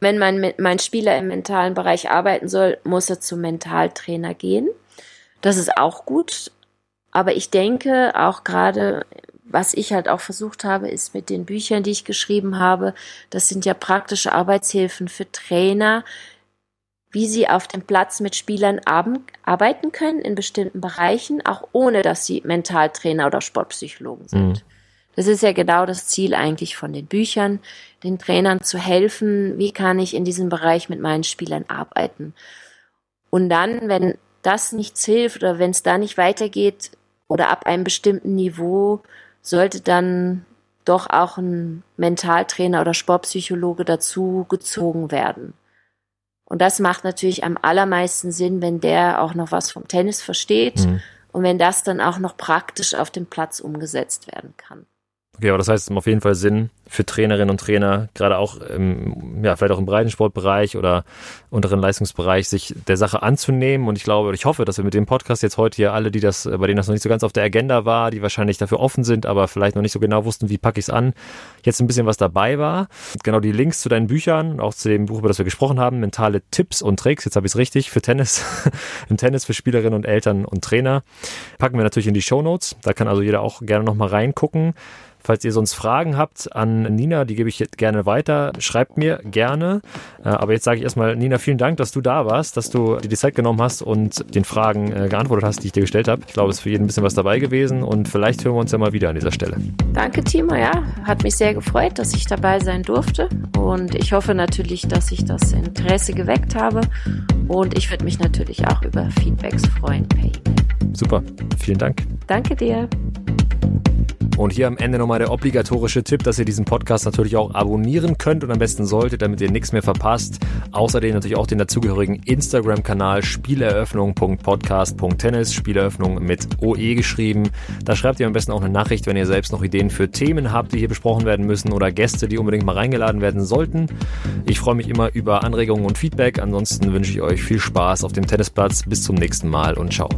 Wenn mein, mein Spieler im mentalen Bereich arbeiten soll, muss er zum Mentaltrainer gehen. Das ist auch gut. Aber ich denke auch gerade, was ich halt auch versucht habe, ist mit den Büchern, die ich geschrieben habe, das sind ja praktische Arbeitshilfen für Trainer, wie sie auf dem Platz mit Spielern arbeiten können in bestimmten Bereichen, auch ohne dass sie Mentaltrainer oder Sportpsychologen sind. Mhm. Das ist ja genau das Ziel eigentlich von den Büchern, den Trainern zu helfen, wie kann ich in diesem Bereich mit meinen Spielern arbeiten. Und dann, wenn das nichts hilft oder wenn es da nicht weitergeht oder ab einem bestimmten Niveau, sollte dann doch auch ein Mentaltrainer oder Sportpsychologe dazu gezogen werden. Und das macht natürlich am allermeisten Sinn, wenn der auch noch was vom Tennis versteht mhm. und wenn das dann auch noch praktisch auf dem Platz umgesetzt werden kann. Okay, aber das heißt, es macht auf jeden Fall Sinn für Trainerinnen und Trainer, gerade auch im, ja, vielleicht auch im Breitensportbereich oder unteren Leistungsbereich, sich der Sache anzunehmen. Und ich glaube, ich hoffe, dass wir mit dem Podcast jetzt heute hier alle, die das, bei denen das noch nicht so ganz auf der Agenda war, die wahrscheinlich dafür offen sind, aber vielleicht noch nicht so genau wussten, wie packe ich es an, jetzt ein bisschen was dabei war. Genau die Links zu deinen Büchern, auch zu dem Buch, über das wir gesprochen haben, mentale Tipps und Tricks, jetzt habe ich es richtig, für Tennis, im Tennis für Spielerinnen und Eltern und Trainer, packen wir natürlich in die Show Notes. Da kann also jeder auch gerne nochmal reingucken. Falls ihr sonst Fragen habt an Nina, die gebe ich gerne weiter. Schreibt mir gerne. Äh, aber jetzt sage ich erstmal, Nina, vielen Dank, dass du da warst, dass du dir die Zeit genommen hast und den Fragen äh, geantwortet hast, die ich dir gestellt habe. Ich glaube, es ist für jeden ein bisschen was dabei gewesen und vielleicht hören wir uns ja mal wieder an dieser Stelle. Danke, Timo. Ja, hat mich sehr gefreut, dass ich dabei sein durfte. Und ich hoffe natürlich, dass ich das Interesse geweckt habe. Und ich würde mich natürlich auch über Feedbacks freuen per E-Mail. Super. Vielen Dank. Danke dir. Und hier am Ende nochmal der obligatorische Tipp, dass ihr diesen Podcast natürlich auch abonnieren könnt und am besten solltet, damit ihr nichts mehr verpasst. Außerdem natürlich auch den dazugehörigen Instagram-Kanal spieleröffnung.podcast.tennis, Spieleröffnung mit OE geschrieben. Da schreibt ihr am besten auch eine Nachricht, wenn ihr selbst noch Ideen für Themen habt, die hier besprochen werden müssen oder Gäste, die unbedingt mal reingeladen werden sollten. Ich freue mich immer über Anregungen und Feedback. Ansonsten wünsche ich euch viel Spaß auf dem Tennisplatz. Bis zum nächsten Mal und ciao.